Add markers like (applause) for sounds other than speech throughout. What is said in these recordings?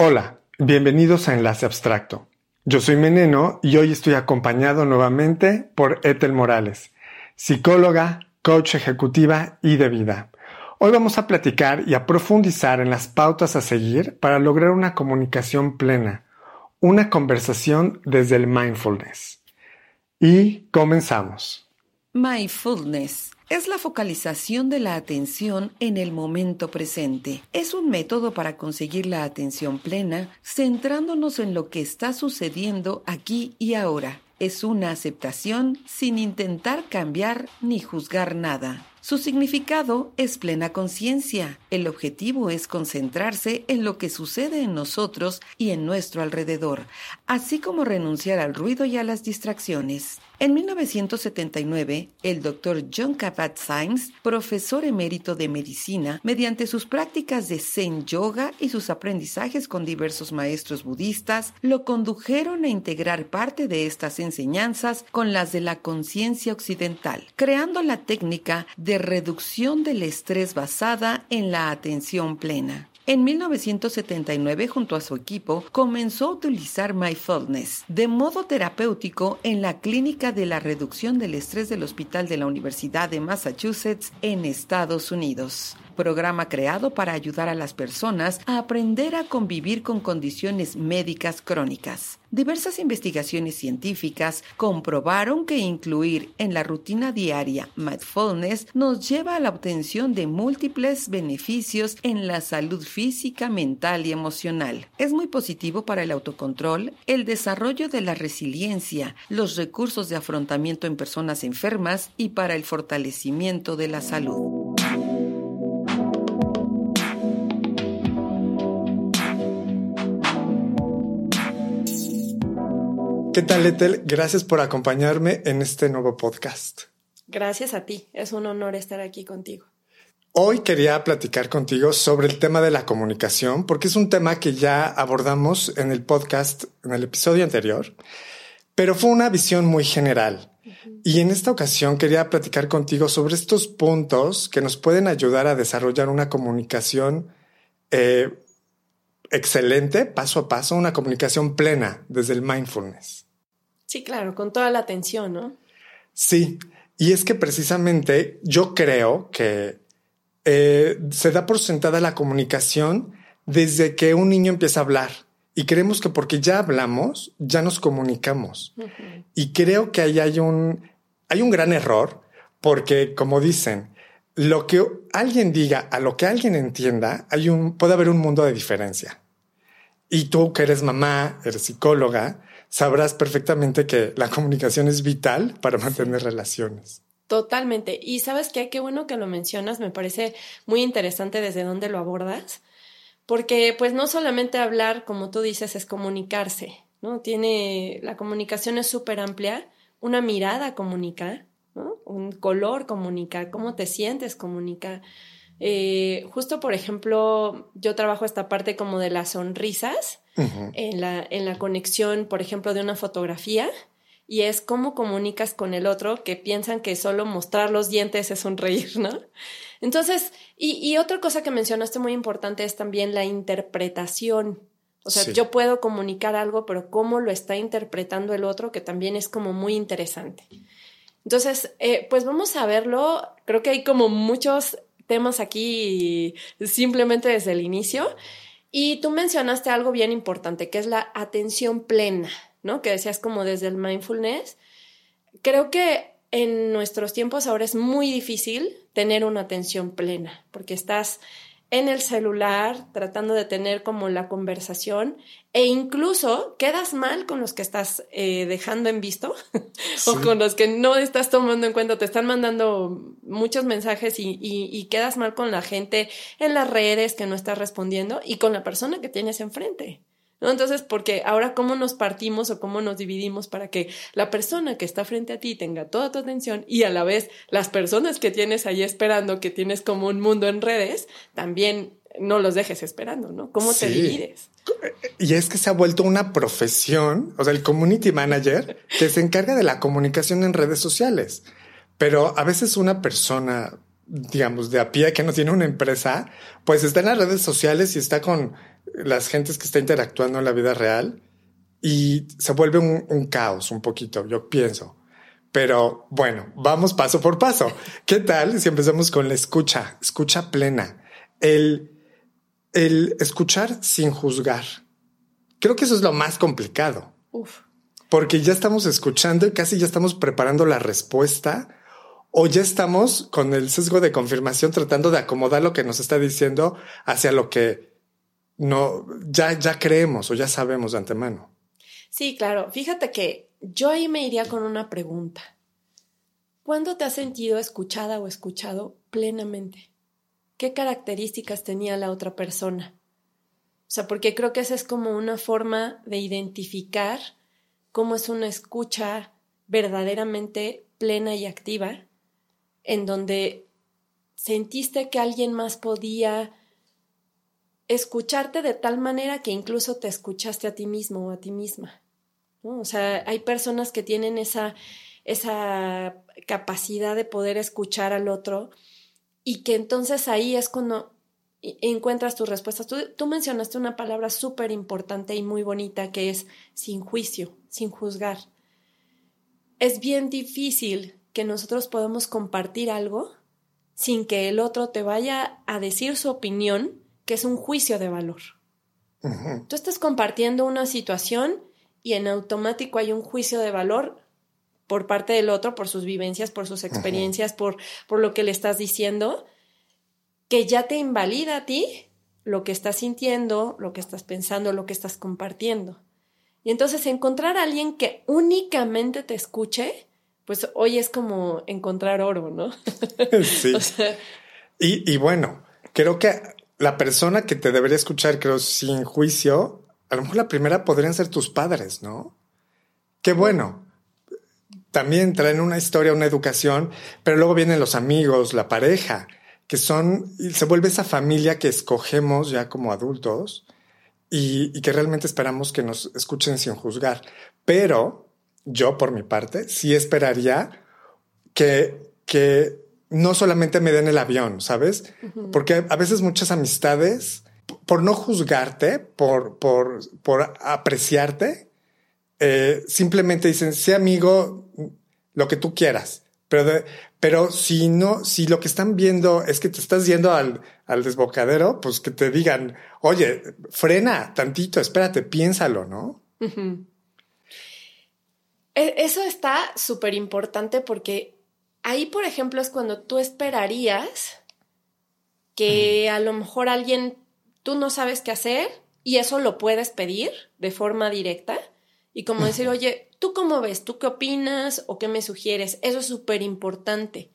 Hola, bienvenidos a Enlace Abstracto. Yo soy Meneno y hoy estoy acompañado nuevamente por Ethel Morales, psicóloga, coach ejecutiva y de vida. Hoy vamos a platicar y a profundizar en las pautas a seguir para lograr una comunicación plena, una conversación desde el mindfulness. Y comenzamos. Mindfulness es la focalización de la atención en el momento presente. Es un método para conseguir la atención plena, centrándonos en lo que está sucediendo aquí y ahora. Es una aceptación sin intentar cambiar ni juzgar nada. Su significado es plena conciencia. El objetivo es concentrarse en lo que sucede en nosotros y en nuestro alrededor, así como renunciar al ruido y a las distracciones. En 1979, el doctor John Kabat-Zinn, profesor emérito de medicina, mediante sus prácticas de Zen Yoga y sus aprendizajes con diversos maestros budistas, lo condujeron a integrar parte de estas enseñanzas con las de la conciencia occidental, creando la técnica de reducción del estrés basada en la atención plena. En 1979, junto a su equipo, comenzó a utilizar Mindfulness de modo terapéutico en la clínica de la reducción del estrés del Hospital de la Universidad de Massachusetts en Estados Unidos programa creado para ayudar a las personas a aprender a convivir con condiciones médicas crónicas. Diversas investigaciones científicas comprobaron que incluir en la rutina diaria mindfulness nos lleva a la obtención de múltiples beneficios en la salud física, mental y emocional. Es muy positivo para el autocontrol, el desarrollo de la resiliencia, los recursos de afrontamiento en personas enfermas y para el fortalecimiento de la salud. ¿Qué tal, Ethel? Gracias por acompañarme en este nuevo podcast. Gracias a ti. Es un honor estar aquí contigo. Hoy quería platicar contigo sobre el tema de la comunicación, porque es un tema que ya abordamos en el podcast, en el episodio anterior, pero fue una visión muy general. Y en esta ocasión quería platicar contigo sobre estos puntos que nos pueden ayudar a desarrollar una comunicación eh, excelente, paso a paso, una comunicación plena desde el mindfulness. Sí, claro, con toda la atención, ¿no? Sí, y es que precisamente yo creo que eh, se da por sentada la comunicación desde que un niño empieza a hablar. Y creemos que porque ya hablamos, ya nos comunicamos. Y creo que ahí hay un, hay un gran error, porque como dicen, lo que alguien diga a lo que alguien entienda, hay un, puede haber un mundo de diferencia. Y tú que eres mamá, eres psicóloga, sabrás perfectamente que la comunicación es vital para mantener relaciones. Totalmente. Y sabes qué, qué bueno que lo mencionas, me parece muy interesante desde dónde lo abordas, porque pues no solamente hablar, como tú dices, es comunicarse, ¿no? Tiene, la comunicación es súper amplia, una mirada comunica, ¿no? Un color comunica, cómo te sientes comunica. Eh, justo, por ejemplo, yo trabajo esta parte como de las sonrisas en, la, en la conexión, por ejemplo, de una fotografía y es cómo comunicas con el otro que piensan que solo mostrar los dientes es sonreír, ¿no? Entonces, y, y otra cosa que mencionaste muy importante es también la interpretación. O sea, yo puedo comunicar algo, pero cómo lo está interpretando el otro, que también es como muy interesante. Entonces, eh, pues vamos a verlo. Creo que hay como muchos temas aquí simplemente desde el inicio. Y tú mencionaste algo bien importante, que es la atención plena, ¿no? Que decías como desde el mindfulness. Creo que en nuestros tiempos ahora es muy difícil tener una atención plena, porque estás en el celular, tratando de tener como la conversación e incluso quedas mal con los que estás eh, dejando en visto (laughs) o con los que no estás tomando en cuenta, te están mandando muchos mensajes y, y, quedas mal con la gente en las redes que no estás respondiendo y con la persona que tienes enfrente. ¿No? Entonces, porque ahora cómo nos partimos o cómo nos dividimos para que la persona que está frente a ti tenga toda tu atención y a la vez las personas que tienes ahí esperando, que tienes como un mundo en redes, también no los dejes esperando, ¿no? ¿Cómo te divides? Y es que se ha vuelto una profesión, o sea, el community manager que se encarga de la comunicación en redes sociales. Pero a veces una persona, digamos, de a pie que no tiene una empresa, pues está en las redes sociales y está con las gentes que está interactuando en la vida real y se vuelve un, un caos un poquito, yo pienso. Pero bueno, vamos paso por paso. ¿Qué tal si empezamos con la escucha, escucha plena? El, el escuchar sin juzgar. Creo que eso es lo más complicado. Uf. Porque ya estamos escuchando y casi ya estamos preparando la respuesta o ya estamos con el sesgo de confirmación tratando de acomodar lo que nos está diciendo hacia lo que no ya ya creemos o ya sabemos de antemano. Sí, claro. Fíjate que yo ahí me iría con una pregunta. ¿Cuándo te has sentido escuchada o escuchado plenamente? ¿Qué características tenía la otra persona? O sea, porque creo que esa es como una forma de identificar cómo es una escucha verdaderamente plena y activa, en donde sentiste que alguien más podía escucharte de tal manera que incluso te escuchaste a ti mismo o a ti misma. O sea, hay personas que tienen esa, esa capacidad de poder escuchar al otro y que entonces ahí es cuando encuentras tus respuestas. Tú, tú mencionaste una palabra súper importante y muy bonita que es sin juicio, sin juzgar. Es bien difícil que nosotros podamos compartir algo sin que el otro te vaya a decir su opinión, que es un juicio de valor. Tú estás compartiendo una situación y en automático hay un juicio de valor por parte del otro, por sus vivencias, por sus experiencias, por, por lo que le estás diciendo, que ya te invalida a ti lo que estás sintiendo, lo que estás pensando, lo que estás compartiendo. Y entonces encontrar a alguien que únicamente te escuche, pues hoy es como encontrar oro, ¿no? (laughs) Sí. (laughs) y, y bueno, creo que la persona que te debería escuchar, creo, sin juicio, a lo mejor la primera podrían ser tus padres, ¿no? Qué bueno. También traen una historia, una educación, pero luego vienen los amigos, la pareja, que son, se vuelve esa familia que escogemos ya como adultos y, y que realmente esperamos que nos escuchen sin juzgar. Pero yo, por mi parte, sí esperaría que, que no solamente me den el avión, ¿sabes? Porque a veces muchas amistades, por no juzgarte, por, por, por apreciarte, eh, simplemente dicen, sí amigo, lo que tú quieras. Pero, de, pero si no, si lo que están viendo es que te estás yendo al, al desbocadero, pues que te digan, oye, frena tantito, espérate, piénsalo, ¿no? Uh-huh. Eso está súper importante porque ahí, por ejemplo, es cuando tú esperarías que a lo mejor alguien, tú no sabes qué hacer y eso lo puedes pedir de forma directa y como decir, oye, ¿tú cómo ves? ¿Tú qué opinas o qué me sugieres? Eso es súper importante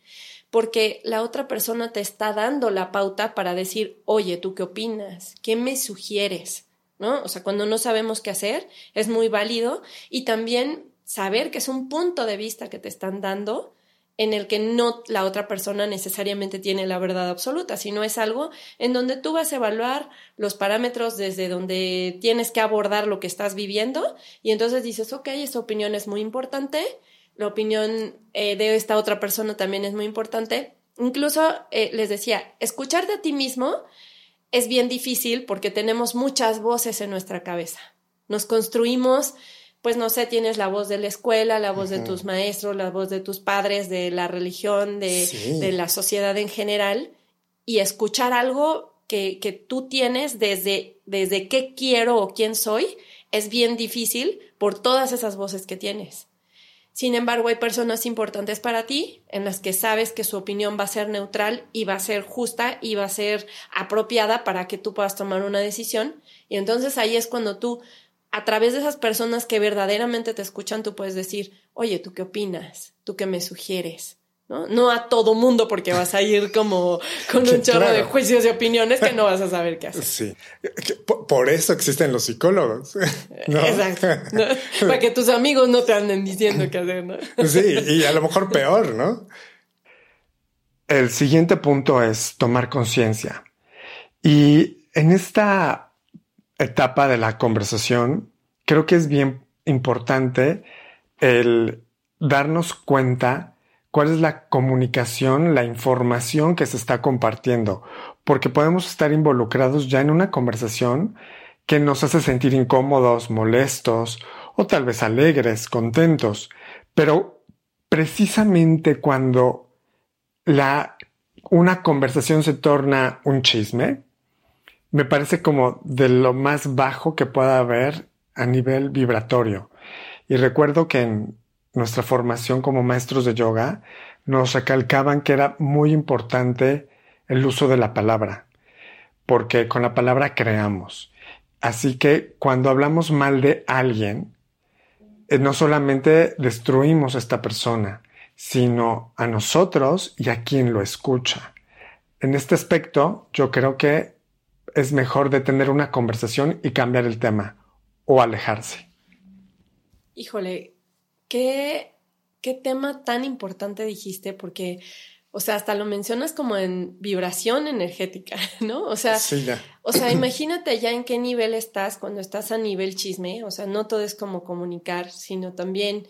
porque la otra persona te está dando la pauta para decir, oye, ¿tú qué opinas? ¿Qué me sugieres? ¿No? O sea, cuando no sabemos qué hacer, es muy válido y también saber que es un punto de vista que te están dando en el que no la otra persona necesariamente tiene la verdad absoluta, sino es algo en donde tú vas a evaluar los parámetros desde donde tienes que abordar lo que estás viviendo y entonces dices, ok, esta opinión es muy importante, la opinión eh, de esta otra persona también es muy importante. Incluso eh, les decía, escucharte a ti mismo es bien difícil porque tenemos muchas voces en nuestra cabeza. Nos construimos pues no sé, tienes la voz de la escuela, la voz de tus maestros, la voz de tus padres, de la religión, de, sí. de la sociedad en general, y escuchar algo que, que tú tienes desde, desde qué quiero o quién soy, es bien difícil por todas esas voces que tienes. Sin embargo, hay personas importantes para ti en las que sabes que su opinión va a ser neutral y va a ser justa y va a ser apropiada para que tú puedas tomar una decisión. Y entonces ahí es cuando tú a través de esas personas que verdaderamente te escuchan, tú puedes decir, oye, ¿tú qué opinas? ¿Tú qué me sugieres? ¿No? no a todo mundo porque vas a ir como (laughs) con un chorro claro. de juicios y opiniones que no vas a saber qué hacer. Sí. Por eso existen los psicólogos. (laughs) ¿no? Exacto. ¿no? (laughs) Para que tus amigos no te anden diciendo qué hacer, ¿no? Sí, y a lo mejor peor, ¿no? El siguiente punto es tomar conciencia. Y en esta etapa de la conversación, creo que es bien importante el darnos cuenta cuál es la comunicación, la información que se está compartiendo, porque podemos estar involucrados ya en una conversación que nos hace sentir incómodos, molestos o tal vez alegres, contentos. Pero precisamente cuando la, una conversación se torna un chisme, me parece como de lo más bajo que pueda haber a nivel vibratorio. Y recuerdo que en nuestra formación como maestros de yoga nos recalcaban que era muy importante el uso de la palabra, porque con la palabra creamos. Así que cuando hablamos mal de alguien, eh, no solamente destruimos a esta persona, sino a nosotros y a quien lo escucha. En este aspecto, yo creo que es mejor detener una conversación y cambiar el tema o alejarse. Híjole, qué, qué tema tan importante dijiste, porque o sea, hasta lo mencionas como en vibración energética, (laughs) ¿no? O sea, o sea, (clears throat) imagínate ya en qué nivel estás cuando estás a nivel chisme, o sea, no todo es como comunicar, sino también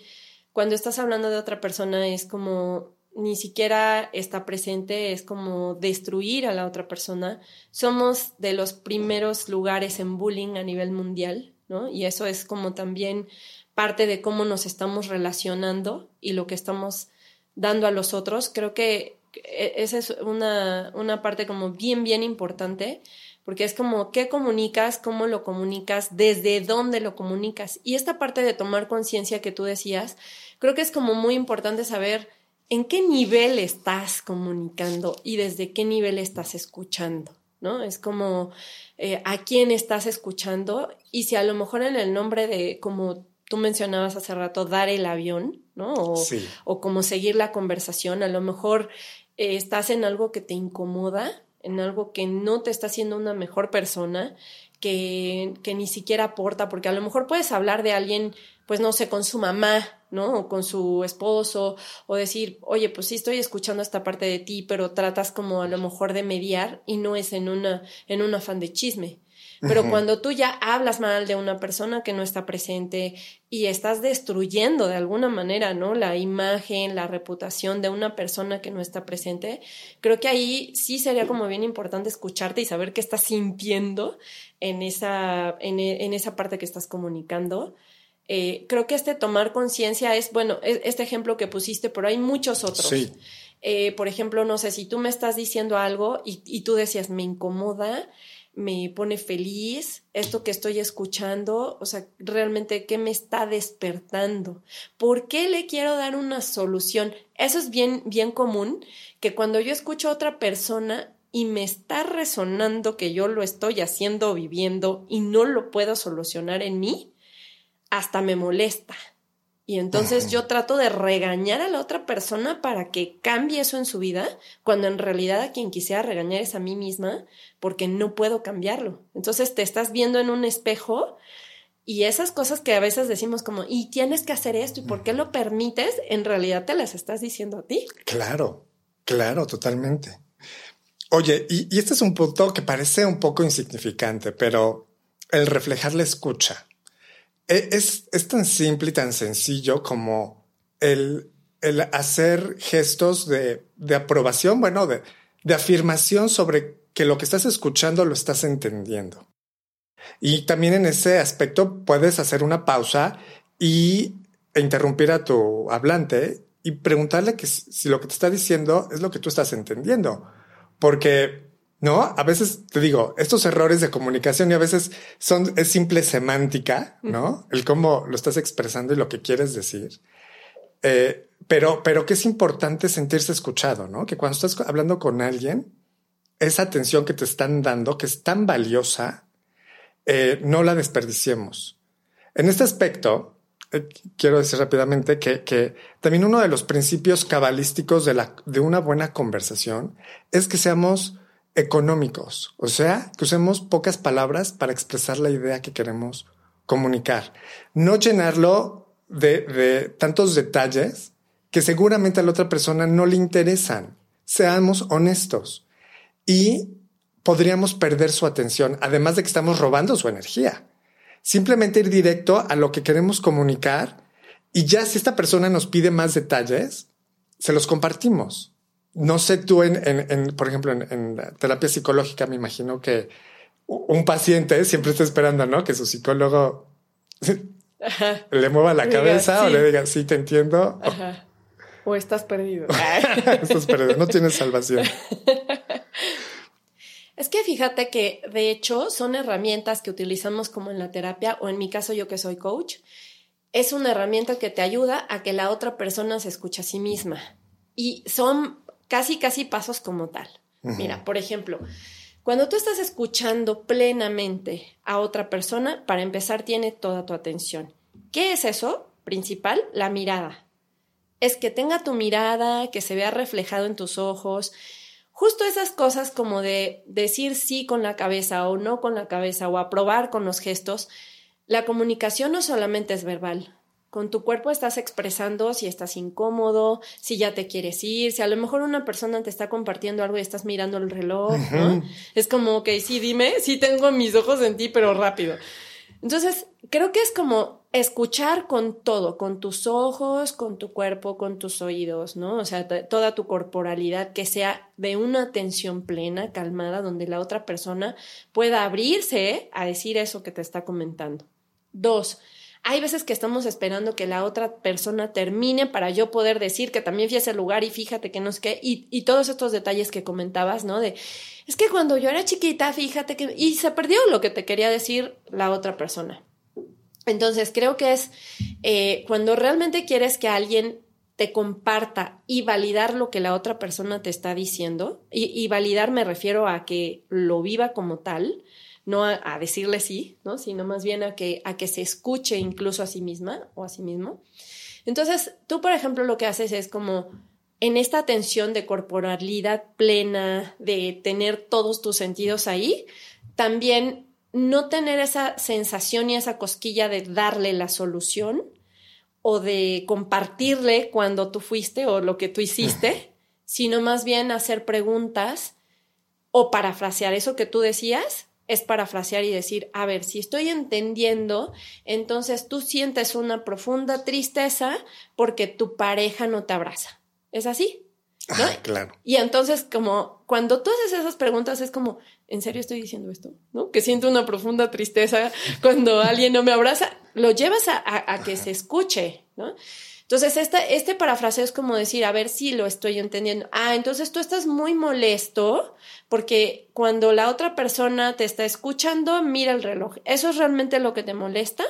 cuando estás hablando de otra persona es como ni siquiera está presente, es como destruir a la otra persona. Somos de los primeros lugares en bullying a nivel mundial, ¿no? Y eso es como también parte de cómo nos estamos relacionando y lo que estamos dando a los otros. Creo que e, esa es una, una parte como bien, bien importante, porque es como qué comunicas, cómo lo comunicas, desde dónde lo comunicas. Y esta parte de tomar conciencia que tú decías, creo que es como muy importante saber en qué nivel estás comunicando y desde qué nivel estás escuchando. ¿no? Es como eh, a quién estás escuchando y si a lo mejor en el nombre de, como tú mencionabas hace rato, dar el avión, ¿no? O, o como seguir la conversación. A lo mejor eh, estás en algo que te incomoda, en algo que no te está haciendo una mejor persona, que, que ni siquiera aporta, porque a lo mejor puedes hablar de alguien, pues no sé, con su mamá, ¿no? O con su esposo, o decir, oye, pues sí estoy escuchando esta parte de ti, pero tratas como a lo mejor de mediar y no es en una, en un afán de chisme. Pero cuando tú ya hablas mal de una persona que no está presente y estás destruyendo de alguna manera, ¿no? La imagen, la reputación de una persona que no está presente, creo que ahí sí sería como bien importante escucharte y saber qué estás sintiendo en esa, en, en esa parte que estás comunicando. Eh, creo que este tomar conciencia es, bueno, e, este ejemplo que pusiste, pero hay muchos otros. Sí. Eh, por ejemplo, no sé, si tú me estás diciendo algo y, y tú decías, me incomoda, me pone feliz, esto que estoy escuchando, o sea, realmente qué me está despertando, por qué le quiero dar una solución. Eso es bien, bien común, que cuando yo escucho a otra persona y me está resonando que yo lo estoy haciendo, viviendo y no lo puedo solucionar en mí, hasta me molesta. Y entonces yo trato de regañar a la otra persona para que cambie eso en su vida, cuando en realidad a quien quisiera regañar es a mí misma, porque no puedo cambiarlo. Entonces te estás viendo en un espejo y esas cosas que a veces decimos como, y tienes que hacer esto, ¿y por qué lo permites? En realidad te las estás diciendo a ti. Claro, claro, totalmente. Oye, y, y este es un punto que parece un poco insignificante, pero el reflejar la escucha. E, es, es tan simple y tan sencillo como el, el hacer gestos de, de aprobación, bueno, de, de afirmación sobre que lo que estás escuchando lo estás entendiendo. Y también en ese aspecto puedes hacer una pausa y e interrumpir a tu hablante y preguntarle que si lo que te está diciendo es lo que tú estás entendiendo. Porque ¿no? A veces te digo, estos errores de comunicación y a veces son, es simple semántica, ¿no? El cómo lo estás expresando y lo que quieres decir. Eh, pero, pero que es importante sentirse escuchado, ¿no? Que cuando estás hablando con alguien, esa atención que te están dando, que es tan valiosa, eh, no la desperdiciemos. En este aspecto, eh, quiero decir rápidamente que, que, también uno de los principios cabalísticos de, la, de una buena conversación es que seamos económicos, o sea, que usemos pocas palabras para expresar la idea que queremos comunicar. No llenarlo de, de tantos detalles que seguramente a la otra persona no le interesan. Seamos honestos y podríamos perder su atención, además de que estamos robando su energía. Simplemente ir directo a lo que queremos comunicar y ya si esta persona nos pide más detalles, se los compartimos no sé tú en, en, por ejemplo, en, terapia psicológica, me imagino que, un paciente siempre está esperando, ¿no? Que su psicólogo (laughs) le mueva la cabeza o le diga, sí, te entiendo. O estás perdido. (laughs) estás perdido, no tienes salvación. (laughs) Es que fíjate que de hecho son herramientas que utilizamos como en la terapia o en mi caso yo que soy coach, es una herramienta que te ayuda a que la otra persona se escuche a sí misma. Y son casi, casi pasos como tal. Mira, por ejemplo, cuando tú estás escuchando plenamente a otra persona, para empezar tiene toda tu atención. ¿Qué es eso? Principal, la mirada. Es que tenga tu mirada, que se vea reflejado en tus ojos. Justo esas cosas como de decir sí con la cabeza o no con la cabeza o aprobar con los gestos. La comunicación no solamente es verbal, con tu cuerpo estás expresando si estás incómodo, si ya te quieres ir, si a lo mejor una persona te está compartiendo algo y estás mirando el reloj, ¿no? Es como, ok, sí, dime, sí tengo mis ojos en ti, pero rápido. Entonces, creo que es como escuchar con todo, con tus ojos, con tu cuerpo, con tus oídos, ¿no? O sea, toda tu corporalidad que sea de una atención plena, calmada, donde la otra persona pueda abrirse a decir eso que te está comentando. Dos, hay veces que estamos esperando que la otra persona termine para yo poder decir que también fui a ese lugar y fíjate que no es que, y, y todos estos detalles que comentabas, ¿no? De, es que cuando yo era chiquita, fíjate que, y se perdió lo que te quería decir la otra persona. Entonces, creo que es eh, cuando realmente quieres que alguien te comparta y validar lo que la otra persona te está diciendo, y, y validar me refiero a que lo viva como tal, no a, decirle sí, ¿no? Sino más bien a que, a que se escuche incluso a sí misma o a sí mismo. Entonces, tú, por ejemplo, lo que haces es como en esta atención de corporalidad plena, de tener todos tus sentidos ahí, también no tener esa sensación y esa cosquilla de darle la solución o de compartirle cuando tú fuiste o lo que tú hiciste, (laughs) sino más bien hacer preguntas o parafrasear eso que tú decías es parafrasear y decir, a ver, si estoy entendiendo, entonces tú sientes una profunda tristeza porque tu pareja no te abraza. ¿Es así? ¿No? claro. Y entonces, como cuando tú haces esas preguntas, es como, ¿en serio estoy diciendo esto? ¿No? Que siento una profunda tristeza cuando alguien no me abraza. Lo llevas a, a que se escuche, ¿no? Entonces, este, este parafraseo es como decir, a ver si lo estoy entendiendo. Ah, entonces tú estás muy molesto porque cuando la otra persona te está escuchando, mira el reloj. ¿Eso es realmente lo que te molesta?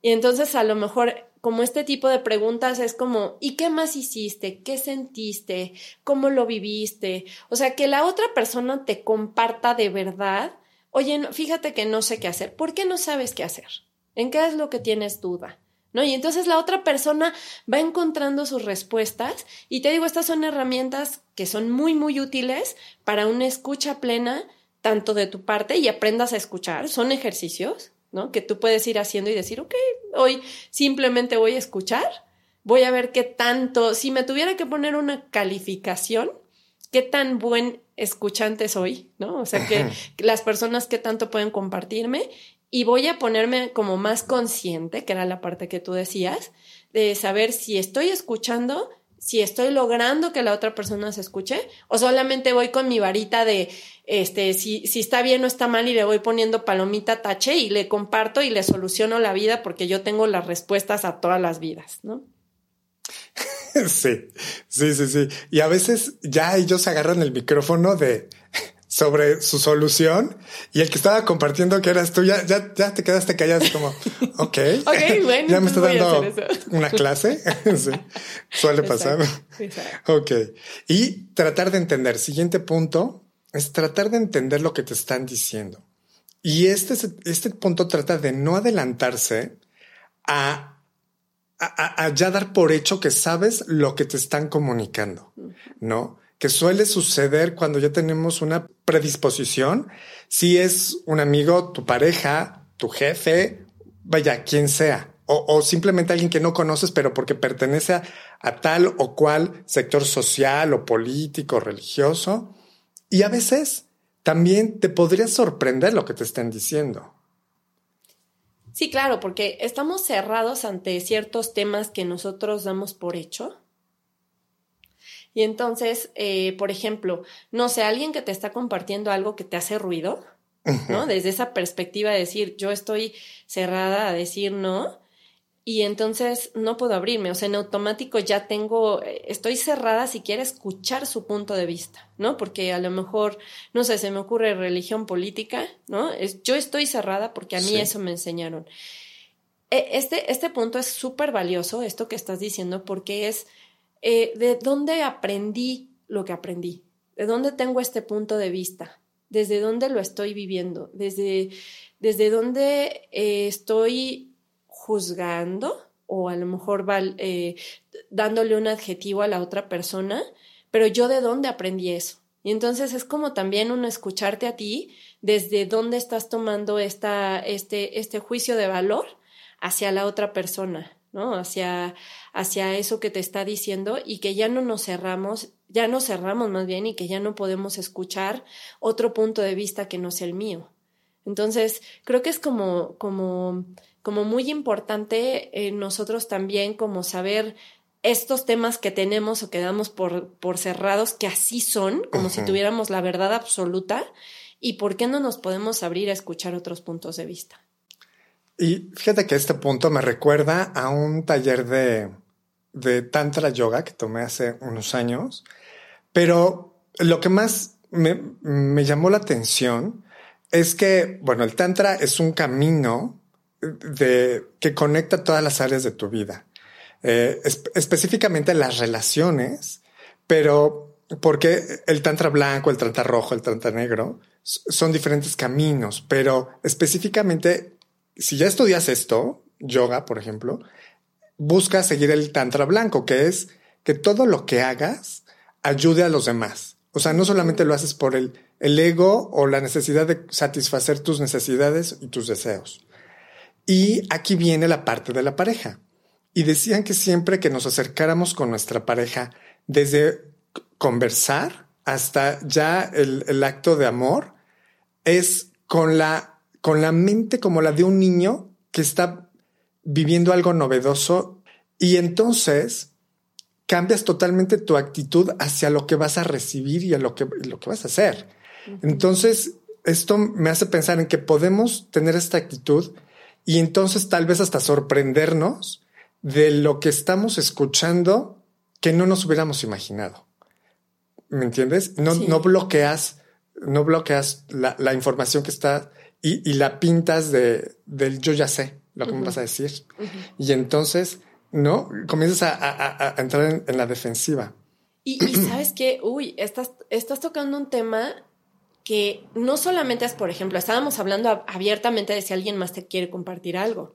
Y entonces a lo mejor como este tipo de preguntas es como, ¿y qué más hiciste? ¿Qué sentiste? ¿Cómo lo viviste? O sea, que la otra persona te comparta de verdad, oye, fíjate que no sé qué hacer. ¿Por qué no sabes qué hacer? ¿En qué es lo que tienes duda? ¿No? Y entonces la otra persona va encontrando sus respuestas y te digo, estas son herramientas que son muy, muy útiles para una escucha plena, tanto de tu parte y aprendas a escuchar, son ejercicios, ¿no? Que tú puedes ir haciendo y decir, ok, hoy simplemente voy a escuchar, voy a ver qué tanto, si me tuviera que poner una calificación, qué tan buen escuchante soy, ¿no? O sea, que las personas qué tanto pueden compartirme y voy a ponerme como más consciente, que era la parte que tú decías, de saber si estoy escuchando, si estoy logrando que la otra persona se escuche, o solamente voy con mi varita de, este, si, si está bien o está mal y le voy poniendo palomita tache y le comparto y le soluciono la vida porque yo tengo las respuestas a todas las vidas, ¿no? (laughs) Sí, sí, sí, sí. Y a veces ya ellos agarran el micrófono de, sobre su solución y el que estaba compartiendo que eras tú, ya, ya, ya te quedaste callado como, (laughs) ok, okay bueno, ya me está dando una clase. (laughs) (laughs) sí, suele pasar. Ok. Y tratar de entender. Siguiente punto es tratar de entender lo que te están diciendo. Y este, este punto trata de no adelantarse a, a, a ya dar por hecho que sabes lo que te están comunicando, ¿no? Que suele suceder cuando ya tenemos una predisposición, si es un amigo, tu pareja, tu jefe, vaya, quien sea, o, simplemente alguien que no conoces, pero porque pertenece a, tal o cual sector social o político, religioso. Y a veces también te podría sorprender lo que te estén diciendo. Sí, claro, porque estamos cerrados ante ciertos temas que nosotros damos por hecho y entonces, eh, por ejemplo, no sé, alguien que te está compartiendo algo que te hace ruido, ¿no? Desde esa perspectiva de decir, yo estoy cerrada a decir no, y entonces no puedo abrirme, o sea, en automático ya tengo, estoy cerrada si quiere escuchar su punto de vista, ¿no? Porque a lo mejor, no sé, se me ocurre religión política, ¿no? Es, yo estoy cerrada porque a mí eso me enseñaron. E, este, este punto es súper valioso, esto que estás diciendo, porque es eh, de dónde aprendí lo que aprendí, de dónde tengo este punto de vista, desde dónde lo estoy viviendo, desde, desde dónde eh, estoy juzgando o a lo mejor eh, dándole un adjetivo a la otra persona, pero yo de dónde aprendí eso. Y entonces es como también uno escucharte a ti desde dónde estás tomando esta, este, este juicio de valor hacia la otra persona, ¿no? Hacia, hacia eso que te está diciendo y que ya no nos cerramos, ya nos cerramos más bien y que ya no podemos escuchar otro punto de vista que no sea el mío. Entonces, creo que es como, como como muy importante nosotros también como saber estos temas que tenemos o que damos por, por cerrados, que así son, como si tuviéramos la verdad absoluta, y por qué no nos podemos abrir a escuchar otros puntos de vista. Y fíjate que este punto me recuerda a un taller de, de Tantra Yoga que tomé hace unos años, pero lo que más me, llamó la atención es que, bueno, el Tantra es un camino de, que conecta todas las áreas de tu vida, eh, específicamente las relaciones, pero porque el tantra blanco, el tantra rojo, el tantra negro son diferentes caminos, pero específicamente, si ya estudias esto, yoga, por ejemplo, busca seguir el tantra blanco, que es que todo lo que hagas ayude a los demás. O sea, no solamente lo haces por el, el ego o la necesidad de satisfacer tus necesidades y tus deseos. Y aquí viene la parte de la pareja. Y decían que siempre que nos acercáramos con nuestra pareja, desde conversar hasta ya el, acto de amor, es con la, con la mente como la de un niño que está viviendo algo novedoso y entonces cambias totalmente tu actitud hacia lo que vas a recibir y a lo que, lo que vas a hacer. Entonces, esto me hace pensar en que podemos tener esta actitud y entonces tal vez hasta sorprendernos de lo que estamos escuchando que no nos hubiéramos imaginado. ¿Me entiendes? No, no bloqueas, no bloqueas la, información que está y, la pintas de, del yo ya sé lo que me vas a decir. Y entonces, ¿no? Comienzas a, entrar en, la defensiva. Y, y (clears throat) sabes que, uy, estás, estás tocando un tema que no solamente es, por ejemplo, estábamos hablando abiertamente de si alguien más te quiere compartir algo,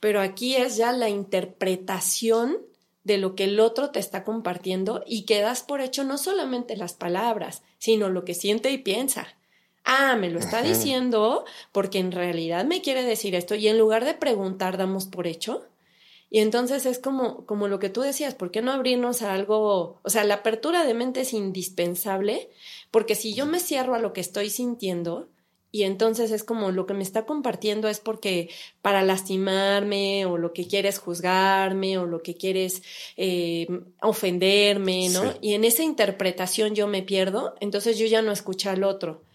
pero aquí es ya la interpretación de lo que el otro te está compartiendo y que das por hecho no solamente las palabras, sino lo que siente y piensa. Ah, me lo está diciendo porque en realidad me quiere decir esto y en lugar de preguntar damos por hecho y entonces es como, como lo que tú decías, ¿por qué no abrirnos a algo? O sea, la apertura de mente es indispensable, porque si yo me cierro a lo que estoy sintiendo, y entonces es como lo que me está compartiendo es porque para lastimarme o lo que quieres juzgarme o lo que quieres eh, ofenderme, ¿no? Y en esa interpretación yo me pierdo, entonces yo ya no escucho al otro.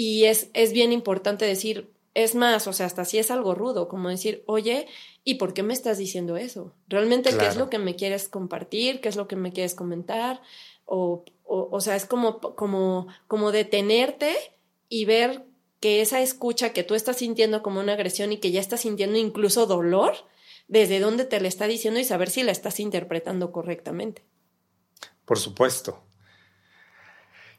Y es, es bien importante decir, es más, o sea, hasta si es algo rudo, como decir, oye, ¿Y por qué me estás diciendo eso? ¿Realmente qué es lo que me quieres compartir? ¿Qué es lo que me quieres comentar? O, o, o sea, es como, como, como detenerte y ver que esa escucha que tú estás sintiendo como una agresión y que ya estás sintiendo incluso dolor, desde dónde te la está diciendo y saber si la estás interpretando correctamente. Por supuesto.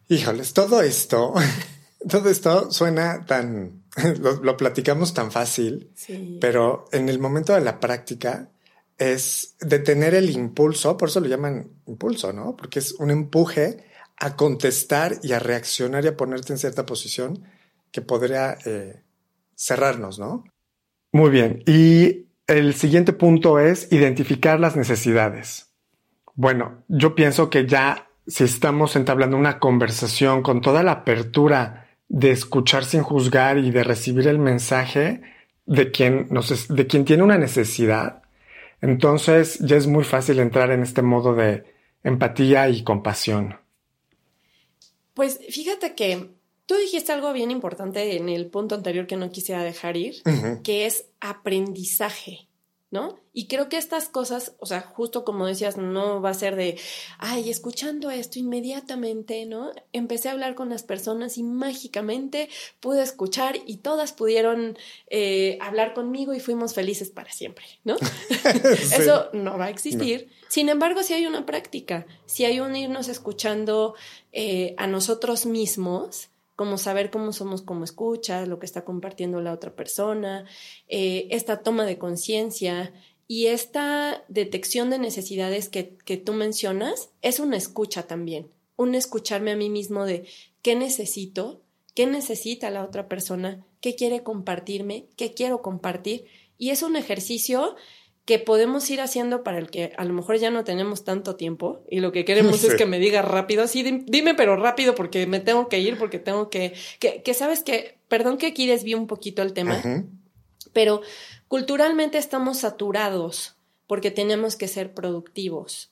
Híjoles, todo esto, (laughs) todo esto suena tan (laughs) lo, platicamos tan fácil, pero en el momento de la práctica es detener el impulso, por eso lo llaman impulso, ¿no? Porque es un empuje a contestar y a reaccionar y a ponerte en cierta posición que podría eh, cerrarnos, ¿no? Muy bien. Y el siguiente punto es identificar las necesidades. Bueno, yo pienso que ya si estamos entablando una conversación con toda la apertura de escuchar sin juzgar y de recibir el mensaje de quien, nos, de quien tiene una necesidad, entonces ya es muy fácil entrar en este modo de empatía y compasión. Pues fíjate que Tú dijiste algo bien importante en el punto anterior que no quisiera dejar ir, que es aprendizaje. ¿No? Y creo que estas cosas, o sea, justo como decías, no va a ser de, ay, escuchando esto inmediatamente, ¿no? Empecé a hablar con las personas y mágicamente pude escuchar y todas pudieron eh, hablar conmigo y fuimos felices para siempre, ¿no? (laughs) (laughs) Eso no va a existir. Sin embargo, si hay una práctica, si hay un irnos escuchando eh, a nosotros mismos, como saber cómo somos como escuchas, lo que está compartiendo la otra persona, eh, esta toma de conciencia y esta detección de necesidades que, que tú mencionas es una escucha también, un escucharme a mí mismo de qué necesito, qué necesita la otra persona, qué quiere compartirme, qué quiero compartir. Y es un ejercicio que podemos ir haciendo para el que a lo mejor ya no tenemos tanto tiempo y lo que queremos (laughs) es que me diga rápido, sí, dime pero rápido porque me tengo que ir, porque tengo que, que, sabes que, perdón que aquí desvío un poquito el tema, pero culturalmente estamos saturados porque tenemos que ser productivos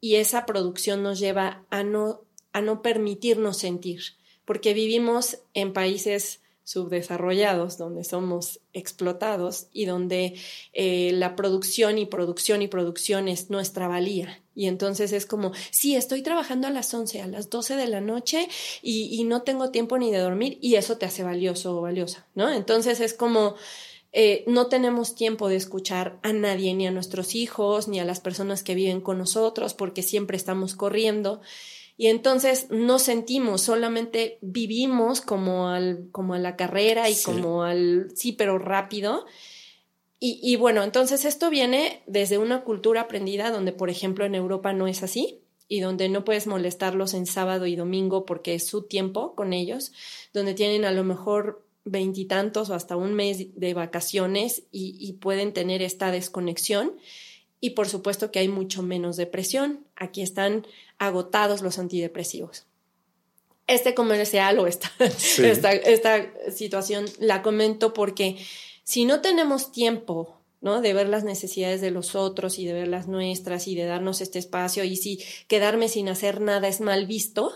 y esa producción nos lleva a no, a no permitirnos sentir, porque vivimos en países subdesarrollados, donde somos explotados y donde eh, la producción y producción y producción es nuestra valía. Y entonces es como, sí, estoy trabajando a las 11, a las 12 de la noche y, no tengo tiempo ni de dormir y eso te hace valioso o valiosa, ¿no? Entonces es como, eh, no tenemos tiempo de escuchar a nadie, ni a nuestros hijos, ni a las personas que viven con nosotros, porque siempre estamos corriendo. Y entonces no sentimos, solamente vivimos como, al, como a la carrera y como al sí, pero rápido. Y, y, bueno, entonces esto viene desde una cultura aprendida donde, por ejemplo, en Europa no es así y donde no puedes molestarlos en sábado y domingo porque es su tiempo con ellos, donde tienen a lo mejor veintitantos o hasta un mes de vacaciones y, y pueden tener esta desconexión y por supuesto que hay mucho menos depresión. Aquí están agotados los antidepresivos. Este comercial o esta, (laughs) esta, esta situación la comento porque si no tenemos tiempo ¿no? De ver las necesidades de los otros y de ver las nuestras y de darnos este espacio y si quedarme sin hacer nada es mal visto,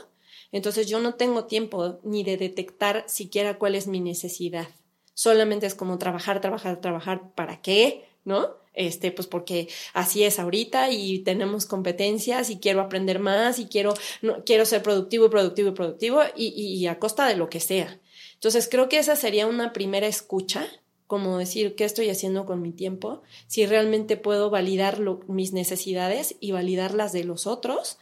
entonces yo no tengo tiempo ni de detectar siquiera cuál es mi necesidad. Solamente es como trabajar, trabajar, trabajar, ¿para qué? ¿No? Este, pues porque así es ahorita y tenemos competencias y quiero aprender más y quiero, no, quiero ser productivo y productivo y productivo y, y, a costa de lo que sea. Entonces creo que esa sería una primera escucha, como decir qué estoy haciendo con mi tiempo, si realmente puedo validar mis necesidades y validar las de los otros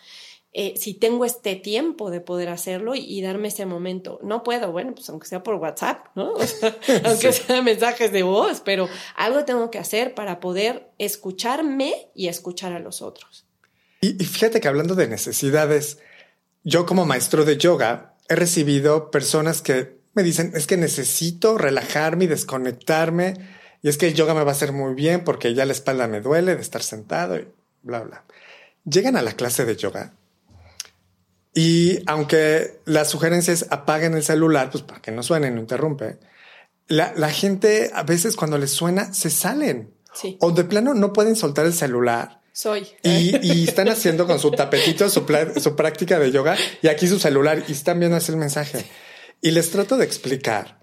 eh, si tengo este tiempo de poder hacerlo y, darme ese momento. No puedo, bueno, pues aunque sea por WhatsApp, ¿no? (laughs) aunque sea mensajes de voz, pero algo tengo que hacer para poder escucharme y escuchar a los otros. Y, y fíjate que hablando de necesidades, yo como maestro de yoga he recibido personas que me dicen, es que necesito relajarme y desconectarme. Y es que el yoga me va a hacer muy bien porque ya la espalda me duele de estar sentado y bla, bla. Llegan a la clase de yoga y aunque la sugerencia es apaguen el celular, pues para que no suene, no interrumpe, la, la gente a veces cuando les suena se salen. Sí. O de plano no pueden soltar el celular. Soy. Y, y están haciendo con su tapetito su, su, práctica de yoga y aquí su celular y están viendo así el mensaje. Y les trato de explicar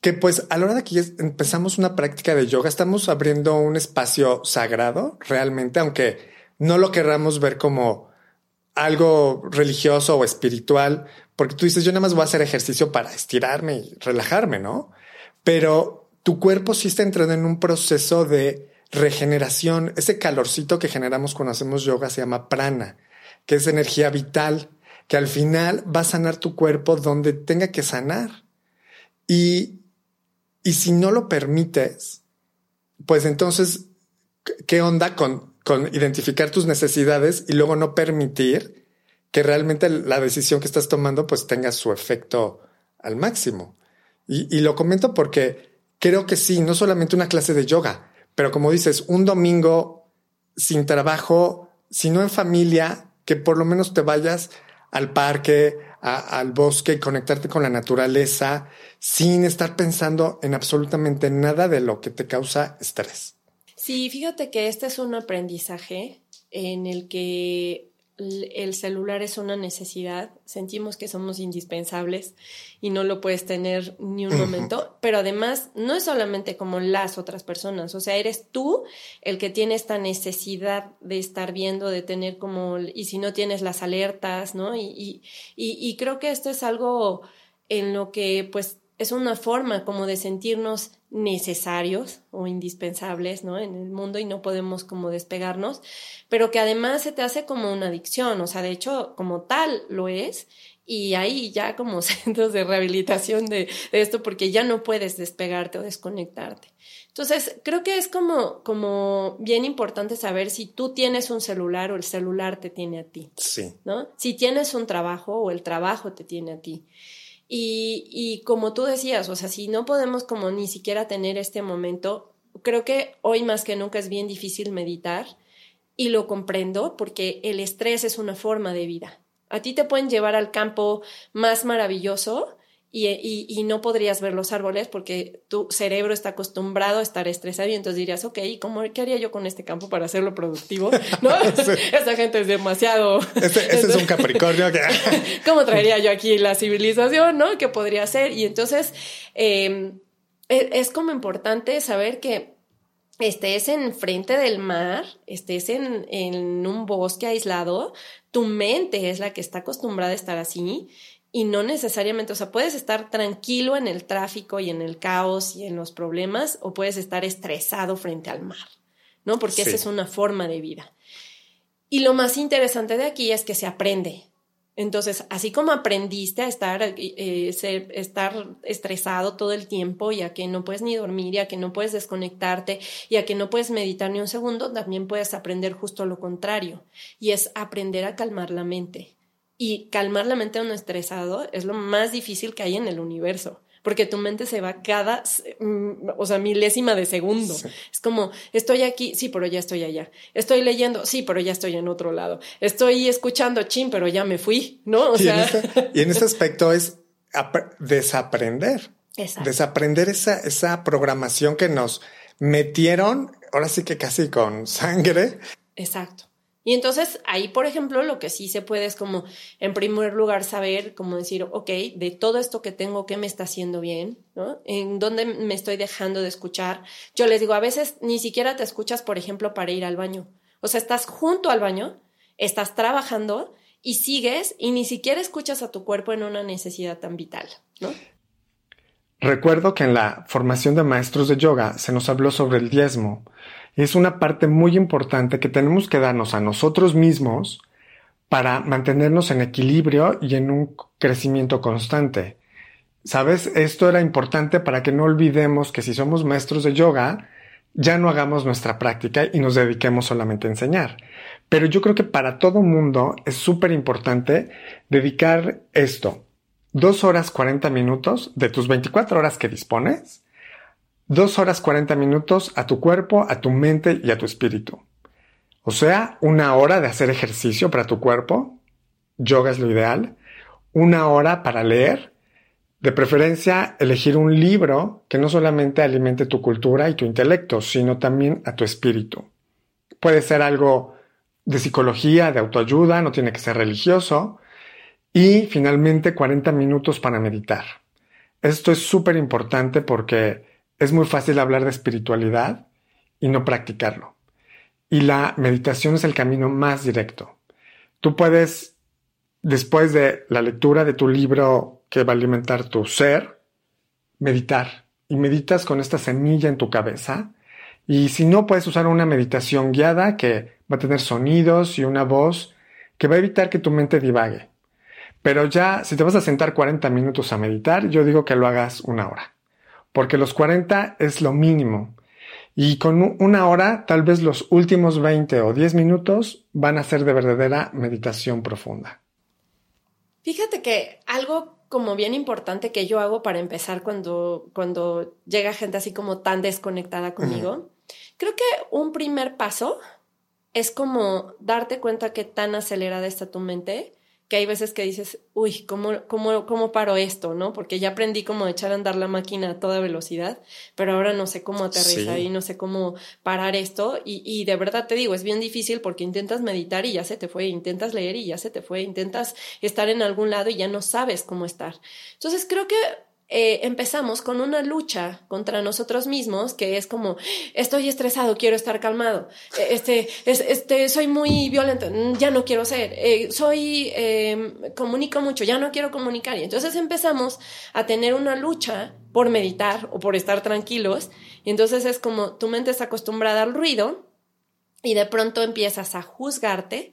que pues a la hora de que empezamos una práctica de yoga estamos abriendo un espacio sagrado realmente, aunque no lo querramos ver como algo religioso o espiritual, porque tú dices, yo nada más voy a hacer ejercicio para estirarme y relajarme, ¿no? Pero tu cuerpo sí está entrando en un proceso de regeneración. Ese calorcito que generamos cuando hacemos yoga se llama prana, que es energía vital, que al final va a sanar tu cuerpo donde tenga que sanar. Y, y si no lo permites, pues entonces, ¿qué onda con con identificar tus necesidades y luego no permitir que realmente la decisión que estás tomando pues tenga su efecto al máximo. Y, lo comento porque creo que sí, no solamente una clase de yoga, pero como dices, un domingo sin trabajo, sino en familia, que por lo menos te vayas al parque, al bosque, conectarte con la naturaleza, sin estar pensando en absolutamente nada de lo que te causa estrés. Sí, fíjate que este es un aprendizaje en el que el celular es una necesidad, sentimos que somos indispensables y no lo puedes tener ni un momento, pero además no es solamente como las otras personas, o sea, eres tú el que tiene esta necesidad de estar viendo, de tener como, y si no tienes las alertas, ¿no? Y, y, y creo que esto es algo en lo que pues es una forma como de sentirnos necesarios o indispensables, ¿no? En el mundo y no podemos como despegarnos, pero que además se te hace como una adicción, o sea, de hecho, como tal lo es, y hay ya como (laughs) centros de rehabilitación de, de esto porque ya no puedes despegarte o desconectarte. Entonces, creo que es como, como bien importante saber si tú tienes un celular o el celular te tiene a ti. Sí. ¿No? Si tienes un trabajo o el trabajo te tiene a ti. Y, y como tú decías, o sea, si no podemos como ni siquiera tener este momento, creo que hoy más que nunca es bien difícil meditar y lo comprendo porque el estrés es una forma de vida. A ti te pueden llevar al campo más maravilloso y, no podrías ver los árboles porque tu cerebro está acostumbrado a estar estresado y entonces dirías, ok, ¿cómo, ¿qué haría yo con este campo para hacerlo productivo? (laughs) ¿No? Esta gente es demasiado... Este, este es un Capricornio que... (laughs) ¿Cómo traería yo aquí la civilización? ¿No? ¿Qué podría ser? Y entonces em, e, es, como importante saber que estés en frente del mar, estés en, en un bosque aislado, tu mente es la que está acostumbrada a estar así y no necesariamente, o sea, puedes estar tranquilo en el tráfico y en el caos y en los problemas o puedes estar estresado frente al mar, ¿no? Porque esa es una forma de vida. Y lo más interesante de aquí es que se aprende. Entonces, así como aprendiste a estar, eh, estar estresado todo el tiempo y a que no puedes ni dormir y a que no puedes desconectarte y a que no puedes meditar ni un segundo, también puedes aprender justo lo contrario y es aprender a calmar la mente y calmar la mente de un estresado es lo más difícil que hay en el universo, porque tu mente se va cada, mm, o sea, milésima de segundo. Es como, estoy aquí, sí, pero ya estoy allá. Estoy leyendo, sí, pero ya estoy en otro lado. Estoy escuchando, chin, pero ya me fui, ¿no? O sea... Este, y, en este (laughs) aspecto es desaprender. Exacto. Desaprender esa, esa programación que nos metieron, ahora sí que casi con sangre. Exacto. Y entonces ahí, por ejemplo, lo que sí se puede es como, en primer lugar, saber, como decir, ok, de todo esto que tengo, ¿qué me está haciendo bien? ¿En dónde me estoy dejando de escuchar? Yo les digo, a veces ni siquiera te escuchas, por ejemplo, para ir al baño. O sea, estás junto al baño, estás trabajando y sigues y ni siquiera escuchas a tu cuerpo en una necesidad tan vital, ¿no? Recuerdo que en la formación de maestros de yoga se nos habló sobre el diezmo es una parte muy importante que tenemos que darnos a nosotros mismos para mantenernos en equilibrio y en un crecimiento constante. ¿Sabes? Esto era importante para que no olvidemos que si somos maestros de yoga, ya no hagamos nuestra práctica y nos dediquemos solamente a enseñar. Pero yo creo que para todo mundo es súper importante dedicar esto, dos horas 40 minutos de tus 24 horas que dispones, Dos horas 40 minutos a tu cuerpo, a tu mente y a tu espíritu. O sea, una hora de hacer ejercicio para tu cuerpo, yoga es lo ideal, una hora para leer, de preferencia elegir un libro que no solamente alimente tu cultura y tu intelecto, sino también a tu espíritu. Puede ser algo de psicología, de autoayuda, no tiene que ser religioso. Y finalmente 40 minutos para meditar. Esto es súper importante porque es muy fácil hablar de espiritualidad y no practicarlo. Y la meditación es el camino más directo. Tú puedes, después de la lectura de tu libro que va a alimentar tu ser, meditar. Y meditas con esta semilla en tu cabeza. Y si no, puedes usar una meditación guiada que va a tener sonidos y una voz que va a evitar que tu mente divague. Pero ya, si te vas a sentar 40 minutos a meditar, yo digo que lo hagas una hora porque los 40 es lo mínimo. Y con una hora, tal vez los últimos 20 o 10 minutos van a ser de verdadera meditación profunda. Fíjate que algo como bien importante que yo hago para empezar cuando, cuando llega gente así como tan desconectada conmigo, creo que un primer paso es como darte cuenta que tan acelerada está tu mente que hay veces que dices, uy, ¿cómo, cómo, cómo paro esto? ¿No? Porque ya aprendí cómo echar a andar la máquina a toda velocidad, pero ahora no sé cómo aterrizar y no sé cómo parar esto. Y, y de verdad te digo, es bien difícil porque intentas meditar y ya se te fue, intentas leer y ya se te fue, intentas estar en algún lado y ya no sabes cómo estar. Entonces creo que eh, empezamos con una lucha contra nosotros mismos que es como estoy estresado, quiero estar calmado, eh, este, este, soy muy violento, mm, ya no quiero ser, eh, soy, em, comunico mucho, ya no quiero comunicar. Y entonces empezamos a tener una lucha por meditar o por estar tranquilos. Y entonces es como tu mente está acostumbrada al ruido y de pronto empiezas a juzgarte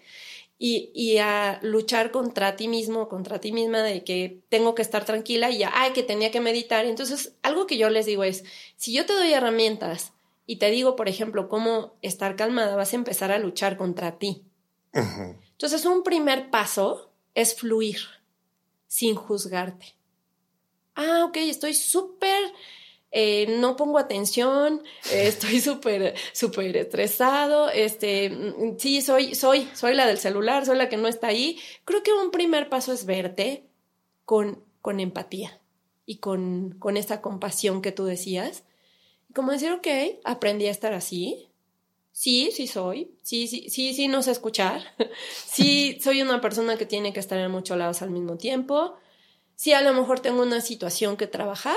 y, a luchar contra ti mismo, contra ti misma, de que tengo que estar tranquila y ya, ay, que tenía que meditar. Entonces, algo que yo les digo es, si yo te doy herramientas y te digo, por ejemplo, cómo estar calmada, vas a empezar a luchar contra ti. Entonces, un primer paso es fluir sin juzgarte. Ah, ok, estoy súper eh, no pongo atención, (laughs) eh, estoy súper, súper estresado, este, mm, sí, soy, soy, soy la del celular, soy la que no está ahí. Creo que un primer paso es verte con, con empatía y con, con esta compasión que tú decías. Como decir, ok, aprendí a estar así, Sí, sí soy. Sí, sí, sí, sí, no sé escuchar. (laughs) sí, soy una persona que tiene que estar en muchos lados al mismo tiempo. Sí, a lo mejor tengo una situación que trabajar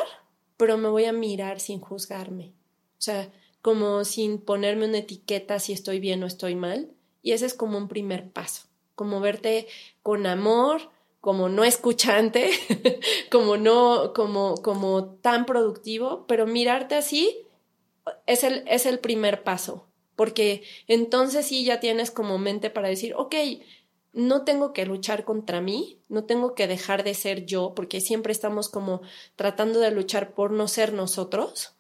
pero me voy a mirar sin juzgarme. O sea, como sin ponerme una etiqueta si estoy bien o estoy mal. Y ese es como un primer paso, como verte con amor, como no escuchante, (laughs) como no, como, como tan productivo, pero mirarte así es el, es el primer paso, porque entonces sí ya tienes como mente para decir, ok, no tengo que luchar contra mí, no tengo que dejar de ser yo, porque siempre estamos como tratando de luchar por no ser nosotros,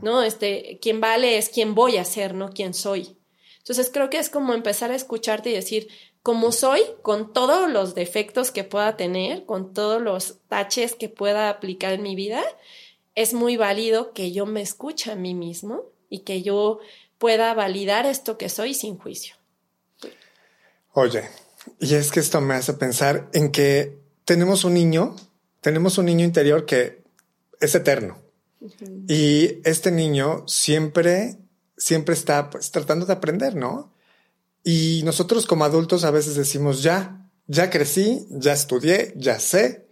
¿no? Este, quien vale es quien voy a ser, no quien soy. Entonces creo que es como empezar a escucharte y decir, como soy, con todos los defectos que pueda tener, con todos los taches que pueda aplicar en mi vida, es muy válido que yo me escuche a mí mismo y que yo pueda validar esto que soy sin juicio. Oye, y es que esto me hace pensar en que tenemos un niño, tenemos un niño interior que es eterno. Y este niño siempre, siempre está pues, tratando de aprender, ¿no? Y nosotros como adultos a veces decimos, ya, ya crecí, ya estudié, ya sé,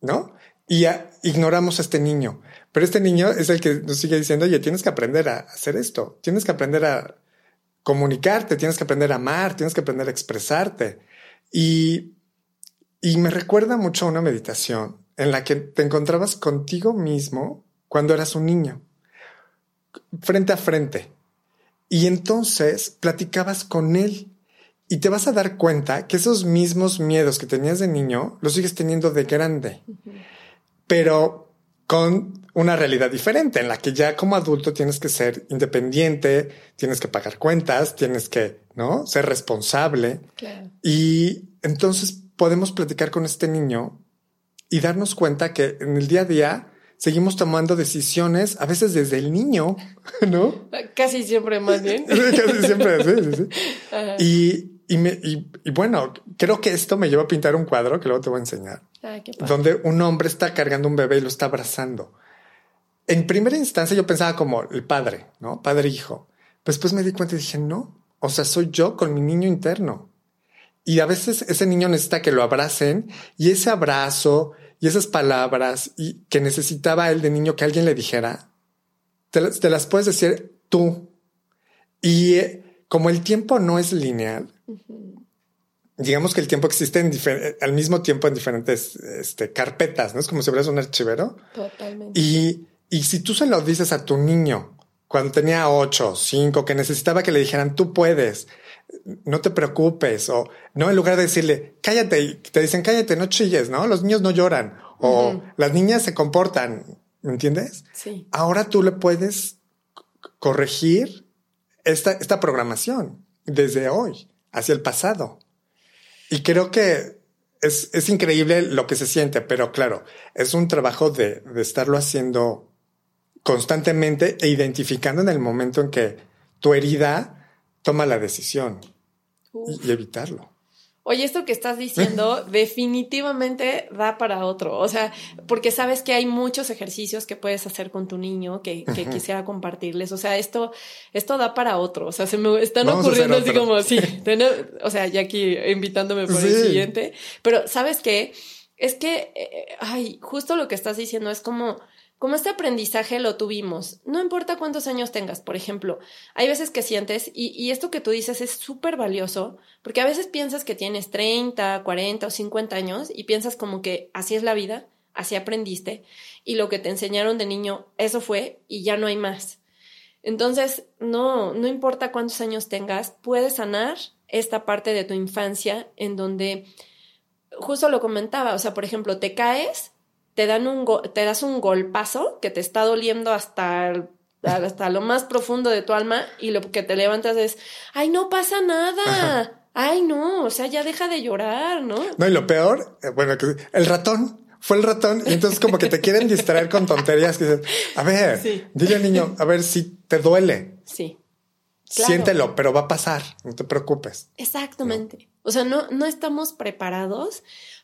¿no? Y ignoramos a este niño. Pero este niño es el que nos sigue diciendo, oye, tienes que aprender a hacer esto, tienes que aprender a comunicarte, tienes que aprender a amar, tienes que aprender a expresarte. Y, y me recuerda mucho a una meditación en la que te encontrabas contigo mismo cuando eras un niño, frente a frente. Y entonces platicabas con él y te vas a dar cuenta que esos mismos miedos que tenías de niño los sigues teniendo de grande, pero con una realidad diferente en la que ya como adulto tienes que ser independiente, tienes que pagar cuentas, tienes que, ¿no? Ser responsable. Y entonces podemos platicar con este niño y darnos cuenta que en el día a día seguimos tomando decisiones, a veces desde el niño, (laughs) ¿no? Casi siempre más bien. (laughs) Casi siempre, sí, sí. (laughs) Y, y, me, y, y, bueno, creo que esto me lleva a pintar un cuadro que luego te voy a enseñar, donde un hombre está cargando un bebé y lo está abrazando en primera instancia yo pensaba como el padre, ¿no? Padre hijo. Pues después me di cuenta y dije, no, o sea, soy yo con mi niño interno. Y a veces ese niño necesita que lo abracen y ese abrazo y esas palabras y que necesitaba él de niño que alguien le dijera, te, las puedes decir tú. Y eh, como el tiempo no es lineal, digamos que el tiempo existe en al mismo tiempo en diferentes este, carpetas, ¿no? Es como si fueras un archivero. Totalmente. Y y si tú se lo dices a tu niño cuando tenía ocho, cinco, que necesitaba que le dijeran, tú puedes, no te preocupes, o no, en lugar de decirle, cállate, te dicen, cállate, no chilles, ¿no? Los niños no lloran, o las niñas se comportan, ¿me entiendes? Sí. Ahora tú le puedes corregir esta, esta programación desde hoy hacia el pasado. Y creo que es, es increíble lo que se siente, pero claro, es un trabajo de, de estarlo haciendo constantemente e identificando en el momento en que tu herida toma la decisión y, evitarlo. Oye, esto que estás diciendo (laughs) definitivamente da para otro. O sea, porque sabes que hay muchos ejercicios que puedes hacer con tu niño que, que quisiera compartirles. O sea, esto, esto da para otro. O sea, se me están ocurriendo así como, sí, (laughs) o sea, ya aquí invitándome por el siguiente. Pero, ¿sabes qué? Es que, eh, ay, justo lo que estás diciendo es como como este aprendizaje lo tuvimos, no importa cuántos años tengas, por ejemplo, hay veces que sientes, y, esto que tú dices es súper valioso, porque a veces piensas que tienes 30, 40 o 50 años y piensas como que así es la vida, así aprendiste, y lo que te enseñaron de niño, eso fue, y ya no hay más. Entonces, no, no importa cuántos años tengas, puedes sanar esta parte de tu infancia en donde, justo lo comentaba, o sea, por ejemplo, te caes te dan un te das un golpazo que te está doliendo hasta hasta lo más profundo de tu alma y lo que te levantas es, ay, no pasa nada. Ay, no, o sea, ya deja de llorar, ¿no? No, y lo peor, eh, bueno, el ratón fue el ratón y entonces como que te quieren distraer con tonterías que dices, a ver, dile al niño, a ver si te duele. Sí. Siéntelo, pero va a pasar, no te preocupes. Exactamente. O sea, no, no estamos preparados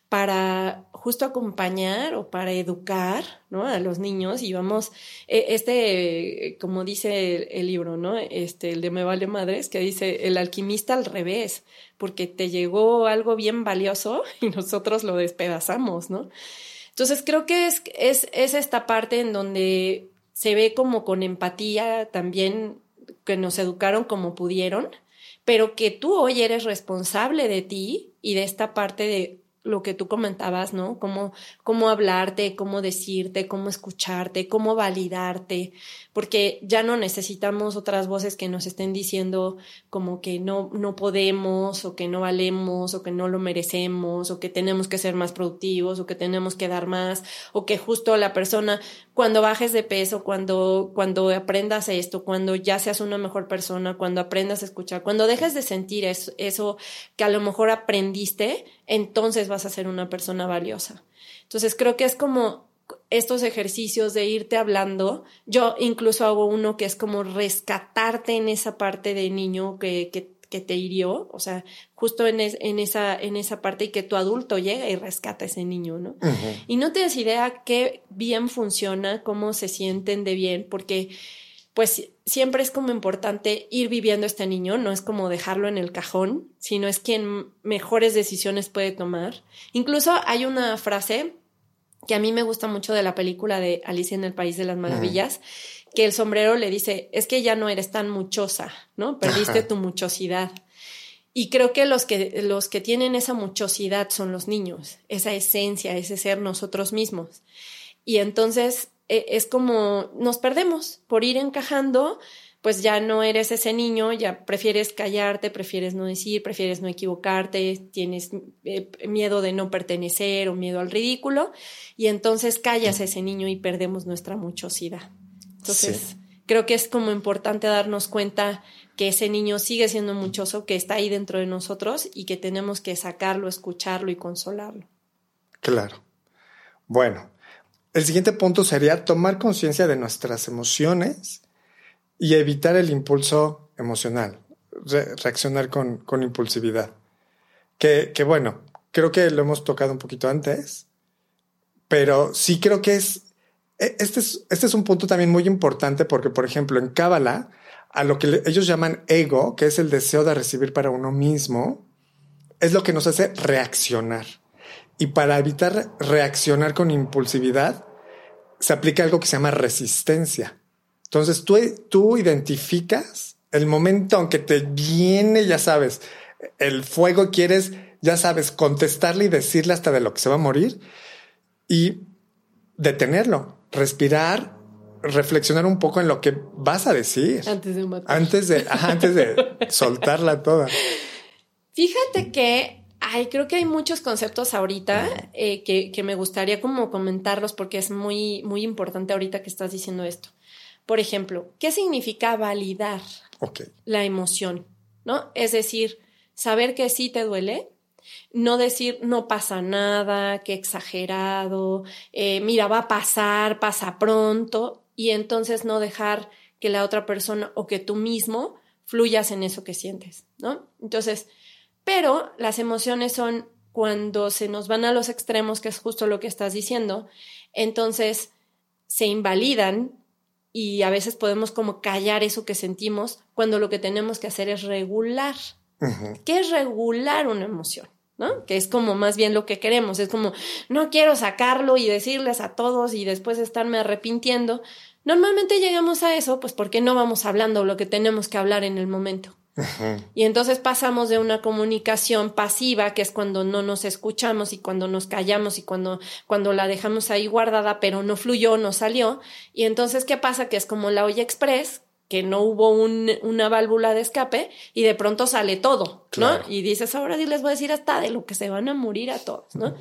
para justo acompañar o para educar ¿no? a los niños y vamos, e, este, como dice el, libro, ¿no? Este, el de Me vale madres, que dice el alquimista al revés, porque te llegó algo bien valioso (laughs) y nosotros lo despedazamos, ¿no? Entonces creo que es, es, es esta parte en donde se ve como con empatía también que nos educaron como pudieron, pero que tú hoy eres responsable de ti y de esta parte de lo que tú comentabas, ¿no? Cómo, cómo hablarte, cómo decirte, cómo escucharte, cómo validarte, porque ya no necesitamos otras voces que nos estén diciendo como que no, no podemos o que no valemos o que no lo merecemos o que tenemos que ser más productivos o que tenemos que dar más o que justo la persona cuando bajes de peso, cuando, cuando aprendas esto, cuando ya seas una mejor persona, cuando aprendas a escuchar, cuando dejes de sentir eso, eso que a lo mejor aprendiste, entonces vas a ser una persona valiosa. Entonces creo que es como estos ejercicios de irte hablando. Yo incluso hago uno que es como rescatarte en esa parte de niño que, que, que te hirió, o sea, justo en, en, esa, en esa parte y que tu adulto llega y rescata a ese niño, ¿no? Y no te das idea qué bien funciona, cómo se sienten de bien, porque pues siempre es como importante ir viviendo este niño, no es como dejarlo en el cajón, sino es quien mejores decisiones puede tomar. Incluso hay una frase que a mí me gusta mucho de la película de Alicia en el País de las Maravillas, que el sombrero le dice, es que ya no eres tan muchosa, ¿no? Perdiste tu muchosidad. Y creo que los, que los que tienen esa muchosidad son los niños, esa esencia, ese ser nosotros mismos. Y entonces e, es como nos perdemos por ir encajando pues ya no eres ese niño, ya prefieres callarte, prefieres no decir, prefieres no equivocarte, tienes eh, miedo de no pertenecer o miedo al ridículo, y entonces callas a ese niño y perdemos nuestra muchosidad. Entonces, creo que es como importante darnos cuenta que ese niño sigue siendo muchoso, que está ahí dentro de nosotros y que tenemos que sacarlo, escucharlo y consolarlo. Claro. Bueno, el siguiente punto sería tomar conciencia de nuestras emociones y evitar el impulso emocional, reaccionar con, con impulsividad. Que, que, bueno, creo que lo hemos tocado un poquito antes, pero sí creo que es, e, este es, este es un punto también muy importante porque, por ejemplo, en Cábala, a lo que ellos llaman ego, que es el deseo de recibir para uno mismo, es lo que nos hace reaccionar. Y para evitar reaccionar con impulsividad, se aplica algo que se llama resistencia. Entonces tú, tú identificas el momento en que te viene, ya sabes, el fuego, quieres, ya sabes, contestarle y decirle hasta de lo que se va a morir y detenerlo, respirar, reflexionar un poco en lo que vas a decir. Antes de matar. Antes de, antes de (laughs) soltarla toda. Fíjate que hay, creo que hay muchos conceptos ahorita eh, que, que, me gustaría como comentarlos porque es muy, muy importante ahorita que estás diciendo esto. Por ejemplo, ¿qué significa validar la emoción? ¿No? Es decir, saber que sí te duele, no decir no pasa nada, qué exagerado, eh, mira, va a pasar, pasa pronto, y entonces no dejar que la otra persona o que tú mismo fluyas en eso que sientes, ¿no? Entonces, Pero las emociones son cuando se nos van a los extremos, que es justo lo que estás diciendo, entonces se invalidan y a veces podemos como callar eso que sentimos cuando lo que tenemos que hacer es regular. ¿Qué es regular una emoción? ¿no? Que es como más bien lo que queremos, es como no quiero sacarlo y decirles a todos y después estarme arrepintiendo. Normalmente llegamos a eso, pues porque no vamos hablando lo que tenemos que hablar en el momento. Y entonces pasamos de una comunicación pasiva, que es cuando no nos escuchamos y cuando nos callamos y cuando, cuando la dejamos ahí guardada, pero no fluyó, no salió. Y entonces, ¿qué pasa? Que es como la olla express, que no hubo una válvula de escape y de pronto sale todo, ¿no? Y dices, ahora sí les voy a decir hasta de lo que se van a morir a todos, ¿no?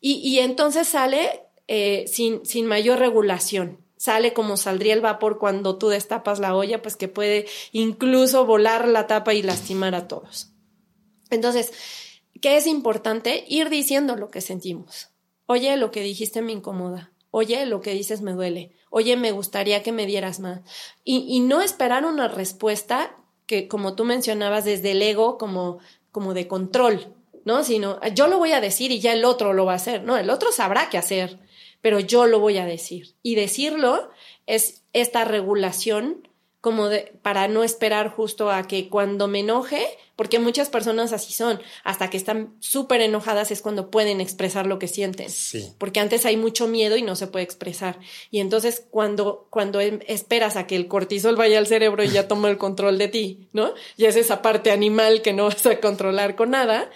y, y, entonces sale eh, sin, sin mayor regulación sale como saldría el vapor cuando tú destapas la olla, pues que puede incluso volar la tapa y lastimar a todos. Entonces, ¿qué es importante? Ir diciendo lo que sentimos. Oye, lo que dijiste me incomoda. Oye, lo que dices me duele. Oye, me gustaría que me dieras más. Y, y no esperar una respuesta que, como tú mencionabas, desde el ego, como, como de control, ¿no? Sino, yo lo voy a decir y ya el otro lo va a hacer. No, el otro sabrá qué hacer pero yo lo voy a decir. Y decirlo es esta regulación como de, para no esperar justo a que cuando me enoje, porque muchas personas así son, hasta que están súper enojadas es cuando pueden expresar lo que sienten. Sí. Porque antes hay mucho miedo y no se puede expresar. Y entonces cuando, cuando em, esperas a que el cortisol vaya al cerebro y ya toma el control de ti, ¿no? Y es esa parte animal que no vas a controlar con nada.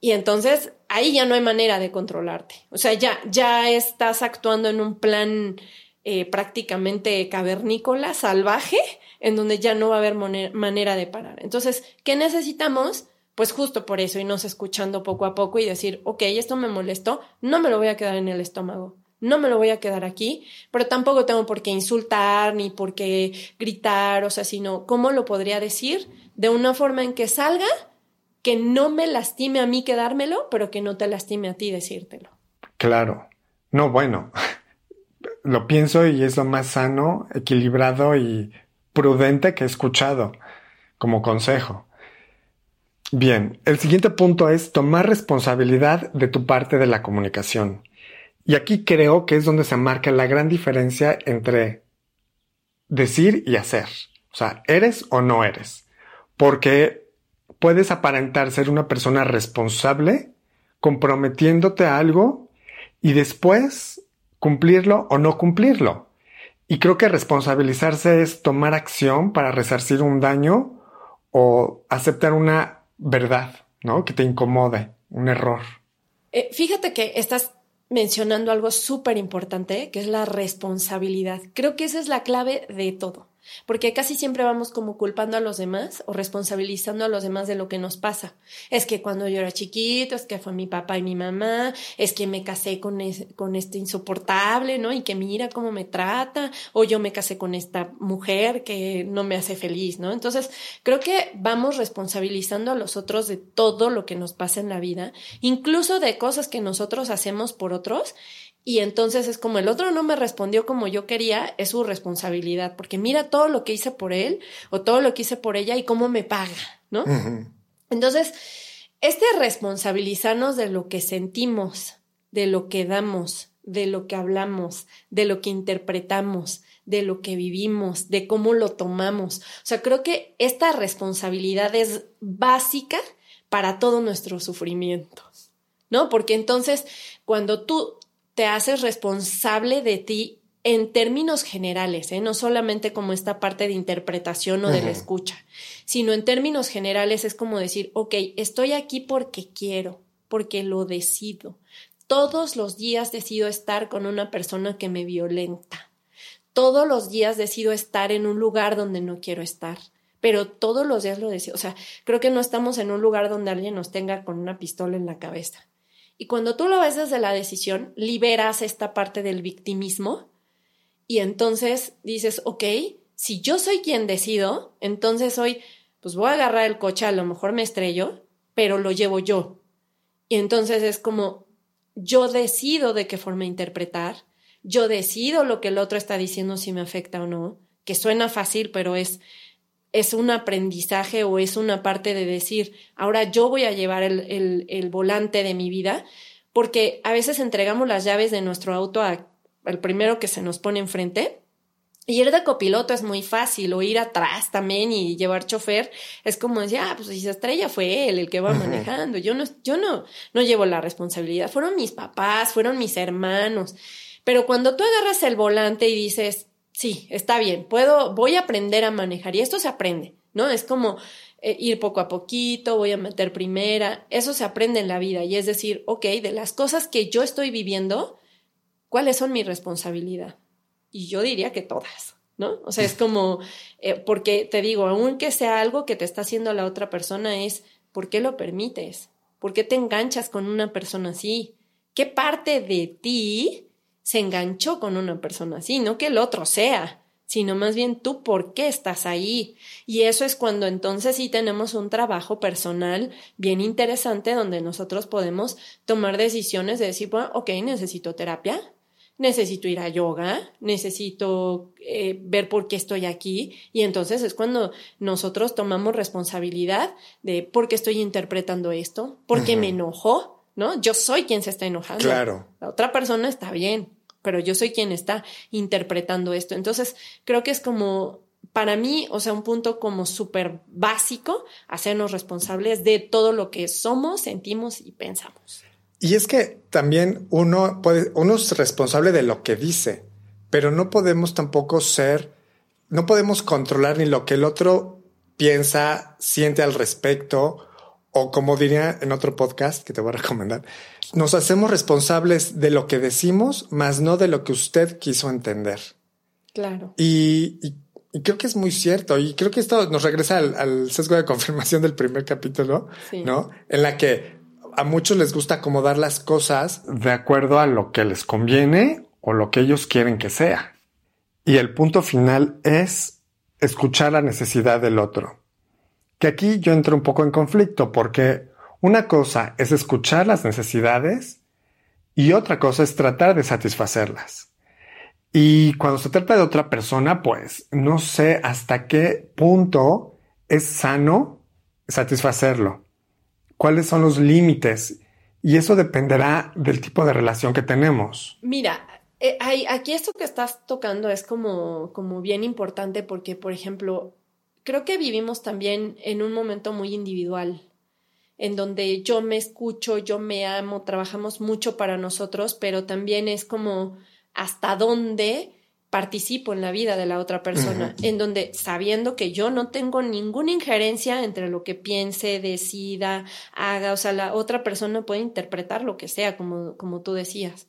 Y entonces ahí ya no hay manera de controlarte. O sea, ya, ya estás actuando en un plan eh, prácticamente cavernícola, salvaje, en donde ya no va a haber manera de parar. Entonces, ¿qué necesitamos? Pues justo por eso, irnos escuchando poco a poco y decir, ok, esto me molestó, no me lo voy a quedar en el estómago, no me lo voy a quedar aquí, pero tampoco tengo por qué insultar ni por qué gritar, o sea, sino cómo lo podría decir de una forma en que salga que no me lastime a mí quedármelo, pero que no te lastime a ti decírtelo. Claro. No, bueno, (laughs) lo pienso y es lo más sano, equilibrado y prudente que he escuchado como consejo. Bien, el siguiente punto es tomar responsabilidad de tu parte de la comunicación. Y aquí creo que es donde se marca la gran diferencia entre decir y hacer. O sea, eres o no eres. Porque puedes aparentar ser una persona responsable, comprometiéndote a algo y después cumplirlo o no cumplirlo. Y creo que responsabilizarse es tomar acción para resarcir un daño o aceptar una verdad, ¿no? Que te incomode, un error. Eh, fíjate que estás mencionando algo súper importante, que es la responsabilidad. Creo que esa es la clave de todo. Porque casi siempre vamos como culpando a los demás o responsabilizando a los demás de lo que nos pasa. Es que cuando yo era chiquito, es que fue mi papá y mi mamá, es que me casé con, con este insoportable, ¿no? Y que mira cómo me trata, o yo me casé con esta mujer que no me hace feliz, ¿no? Entonces, creo que vamos responsabilizando a los otros de todo lo que nos pasa en la vida, incluso de cosas que nosotros hacemos por otros y entonces es como el otro no me respondió como yo quería, es su responsabilidad, porque mira todo lo que hice por él o todo lo que hice por ella y cómo me paga, ¿no? Entonces, este responsabilizarnos de lo que sentimos, de lo que damos, de lo que hablamos, de lo que interpretamos, de lo que vivimos, de cómo lo tomamos. O sea, creo que esta responsabilidad es básica para todo nuestro sufrimiento, ¿no? Porque entonces, cuando tú te haces responsable de ti en términos generales, ¿eh? no solamente como esta parte de interpretación o de la escucha, sino en términos generales es como decir, ok, estoy aquí porque quiero, porque lo decido. Todos los días decido estar con una persona que me violenta. Todos los días decido estar en un lugar donde no quiero estar. Pero todos los días lo decido. O sea, creo que no estamos en un lugar donde alguien nos tenga con una pistola en la cabeza. Y cuando tú lo ves desde la decisión, liberas esta parte del victimismo y entonces dices, ok, si yo soy quien decido, entonces hoy, pues voy a agarrar el coche, a lo mejor me estrello, pero lo llevo yo. Y entonces es como, yo decido de qué forma interpretar, yo decido lo que el otro está diciendo si me afecta o no, que suena fácil, pero es es un aprendizaje o es una parte de decir, ahora yo voy a llevar el, el, volante de mi vida, porque a veces entregamos las llaves de nuestro auto al primero que se nos pone enfrente. Y ir de copiloto es muy fácil, o ir atrás también y llevar chofer es como decir, ah, pues si se estrella fue él el que va manejando. Yo no, yo no, no llevo la responsabilidad. Fueron mis papás, fueron mis hermanos. Pero cuando tú agarras el volante y dices, sí, está bien, puedo, voy a aprender a manejar y esto se aprende, ¿no? Es como eh, ir poco a poquito, voy a meter primera, eso se aprende en la vida y es decir, ok, de las cosas que yo estoy viviendo, ¿cuáles son mi responsabilidad? Y yo diría que todas. ¿No? O sea, es como, eh, porque te digo, aunque sea algo que te está haciendo la otra persona, es, ¿por qué lo permites? ¿Por qué te enganchas con una persona así? ¿Qué parte de ti se enganchó con una persona así, no que el otro sea, sino más bien tú por qué estás ahí. Y eso es cuando entonces sí tenemos un trabajo personal bien interesante donde nosotros podemos tomar decisiones de decir, bueno, ok, necesito terapia, necesito ir a yoga, necesito eh, ver por qué estoy aquí. Y entonces es cuando nosotros tomamos responsabilidad de por qué estoy interpretando esto, por qué me enojo, ¿no? Yo soy quien se está enojando. Claro. La otra persona está bien, pero yo soy quien está interpretando esto. Entonces, creo que es como, para mí, o sea, un punto como súper básico, hacernos responsables de todo lo que somos, sentimos y pensamos. Y es que también uno puede, uno es responsable de lo que dice, pero no podemos tampoco ser, no podemos controlar ni lo que el otro piensa, siente al respecto o como diría en otro podcast que te voy a recomendar, nos hacemos responsables de lo que decimos, más no de lo que usted quiso entender. Claro. Y, creo que es muy cierto. Y creo que esto nos regresa al, sesgo de confirmación del primer capítulo, ¿no? En la que a muchos les gusta acomodar las cosas de acuerdo a lo que les conviene o lo que ellos quieren que sea. Y el punto final es escuchar la necesidad del otro que aquí yo entro un poco en conflicto porque una cosa es escuchar las necesidades y otra cosa es tratar de satisfacerlas. Y cuando se trata de otra persona, pues no sé hasta qué punto es sano satisfacerlo. ¿Cuáles son los límites? Y eso dependerá del tipo de relación que tenemos. Mira, eh, aquí esto que estás tocando es como, como bien importante porque, por ejemplo, creo que vivimos también en un momento muy individual, en donde yo me escucho, yo me amo, trabajamos mucho para nosotros, pero también es como hasta dónde participo en la vida de la otra persona, en donde sabiendo que yo no tengo ninguna injerencia entre lo que piense, decida, haga, o sea, la otra persona puede interpretar lo que sea, como, como tú decías.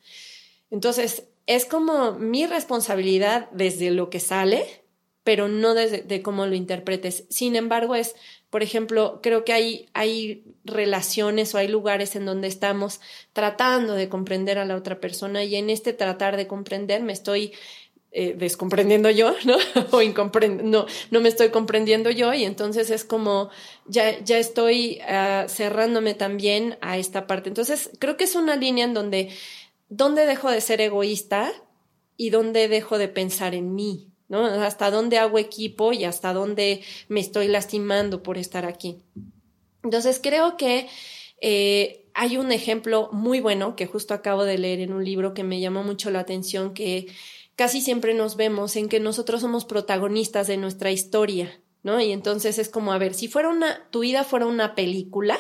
Entonces, es como mi responsabilidad desde lo que sale, pero no de, cómo lo interpretes. Sin embargo, es, por ejemplo, creo que hay, hay relaciones o hay lugares en donde estamos tratando de comprender a la otra persona y en este tratar de comprender me estoy eh, descomprendiendo yo, (laughs) ¿no? o no, no me estoy comprendiendo yo y entonces es como ya, ya estoy ah, cerrándome también a esta parte. Entonces, creo que es una línea en donde, donde dejo de ser egoísta y donde dejo de pensar en mí, Hasta dónde hago equipo y hasta dónde me estoy lastimando por estar aquí. Entonces creo que eh, hay un ejemplo muy bueno que justo acabo de leer en un libro que me llamó mucho la atención, que casi siempre nos vemos en que nosotros somos protagonistas de nuestra historia, ¿no? Y entonces es como, a ver, si fuera una, tu vida fuera una película,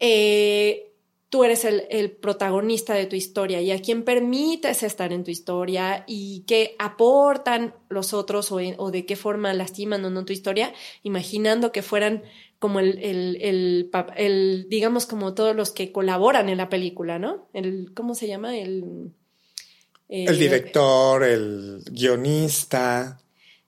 eh, tú eres el, protagonista de tu historia y a quien permites estar en tu historia y qué aportan los otros o, de qué forma lastiman o no tu historia, imaginando que fueran como el, el, el, digamos, como todos los que colaboran en la película, ¿no? El, ¿cómo se llama? El, el director, el guionista.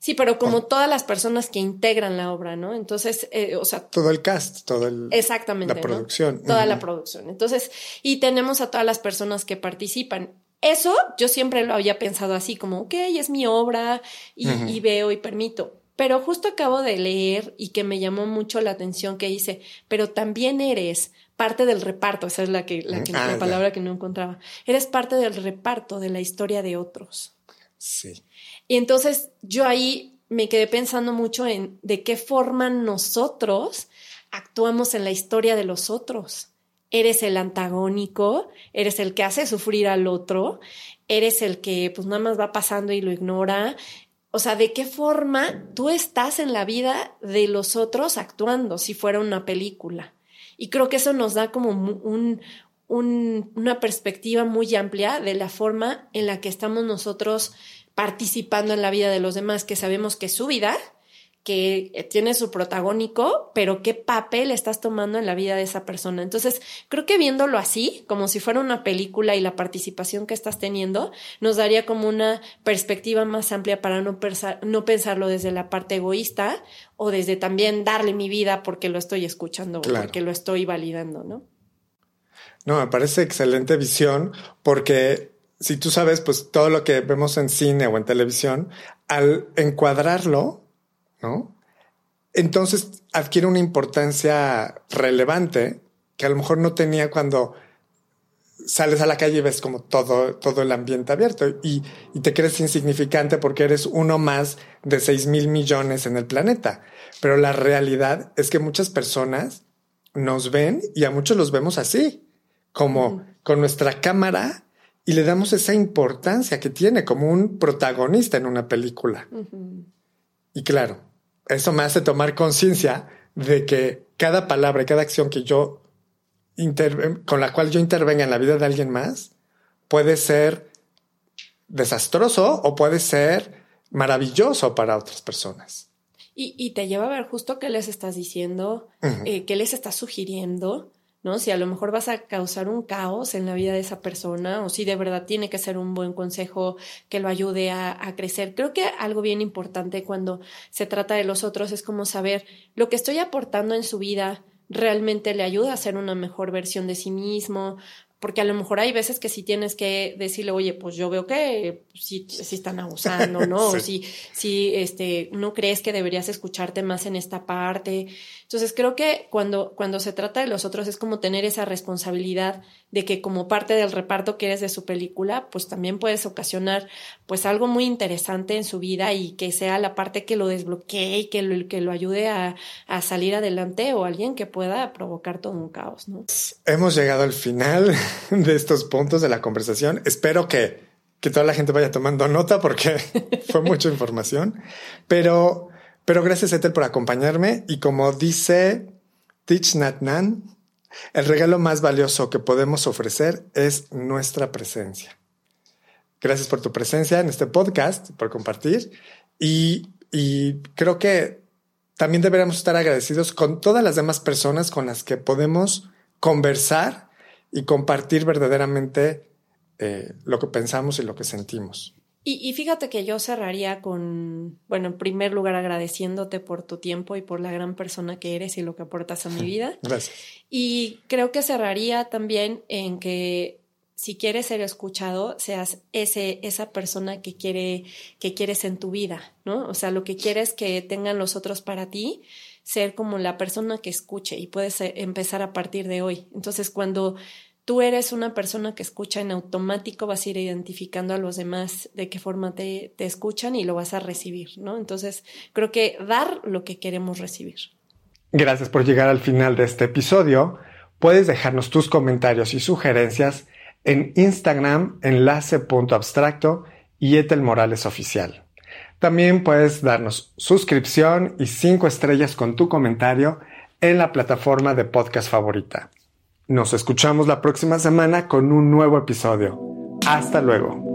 Sí, pero como todas las personas que integran la obra, ¿no? Entonces, eh, o sea... Todo el cast, todo el... Exactamente. La producción. Toda la producción. Entonces, y tenemos a todas las personas que participan. Eso yo siempre lo había pensado así, como, ok, es mi obra y, veo y permito. Pero justo acabo de leer y que me llamó mucho la atención que dice, pero también eres parte del reparto, esa es la, que, la, que, ah, palabra que no encontraba. Eres parte del reparto de la historia de otros. Sí. Y entonces yo ahí me quedé pensando mucho en de qué forma nosotros actuamos en la historia de los otros. Eres el antagónico, eres el que hace sufrir al otro, eres el que pues nada más va pasando y lo ignora. O sea, ¿de qué forma tú estás en la vida de los otros actuando si fuera una película? Y creo que eso nos da como un, una perspectiva muy amplia de la forma en la que estamos nosotros participando en la vida de los demás, que sabemos que es su vida, que tiene su protagónico, pero qué papel estás tomando en la vida de esa persona. Entonces, creo que viéndolo así, como si fuera una película y la participación que estás teniendo, nos daría como una perspectiva más amplia para no, no pensarlo desde la parte egoísta o desde también darle mi vida porque lo estoy escuchando o porque lo estoy validando, ¿no? No, me parece excelente visión porque si tú sabes, pues todo lo que vemos en cine o en televisión, al encuadrarlo, ¿no? Entonces adquiere una importancia relevante que a lo mejor no tenía cuando sales a la calle y ves como todo, todo el ambiente abierto y, y te crees insignificante porque eres uno más de 6 mil millones en el planeta. Pero la realidad es que muchas personas nos ven y a muchos los vemos así, como con nuestra cámara y le damos esa importancia que tiene como un protagonista en una película. Y claro, eso me hace tomar conciencia de que cada palabra y cada acción que yo con la cual yo intervenga en la vida de alguien más puede ser desastroso o puede ser maravilloso para otras personas. Y, te lleva a ver justo qué les estás diciendo, eh, qué les estás sugiriendo, ¿no? Si a lo mejor vas a causar un caos en la vida de esa persona o si de verdad tiene que ser un buen consejo que lo ayude a, crecer. Creo que algo bien importante cuando se trata de los otros es como saber lo que estoy aportando en su vida realmente le ayuda a ser una mejor versión de sí mismo, porque a lo mejor hay veces que si tienes que decirle, oye, pues yo veo que si, si están abusando, ¿no? (laughs) O si, si este, no crees que deberías escucharte más en esta parte. Entonces creo que cuando, cuando se trata de los otros es como tener esa responsabilidad de que como parte del reparto que eres de su película, pues también puedes ocasionar pues algo muy interesante en su vida y que sea la parte que lo desbloquee y que lo, que lo ayude a, a salir adelante o alguien que pueda provocar todo un caos, ¿no? Hemos llegado al final de estos puntos de la conversación. Espero que, que toda la gente vaya tomando nota porque (laughs) fue mucha información, pero pero gracias, Ethel, por acompañarme. Y como dice Tich Nat Nan, el regalo más valioso que podemos ofrecer es nuestra presencia. Gracias por tu presencia en este podcast, por compartir. Y, y creo que también deberíamos estar agradecidos con todas las demás personas con las que podemos conversar y compartir verdaderamente eh, lo que pensamos y lo que sentimos. Y, fíjate que yo cerraría con, bueno, en primer lugar agradeciéndote por tu tiempo y por la gran persona que eres y lo que aportas a mi (laughs) vida. Gracias. Y creo que cerraría también en que si quieres ser escuchado, seas ese, esa persona que quiere, que quieres en tu vida, ¿no? O sea, lo que quieres que tengan los otros para ti, ser como la persona que escuche y puedes eh, empezar a partir de hoy. Entonces, cuando tú eres una persona que escucha en automático, vas a ir identificando a los demás de qué forma te, te, escuchan y lo vas a recibir, ¿no? Entonces, creo que dar lo que queremos recibir. Gracias por llegar al final de este episodio. Puedes dejarnos tus comentarios y sugerencias en Instagram, enlace.abstracto y Etel Morales Oficial. También puedes darnos suscripción y cinco estrellas con tu comentario en la plataforma de podcast favorita. Nos escuchamos la próxima semana con un nuevo episodio. Hasta luego.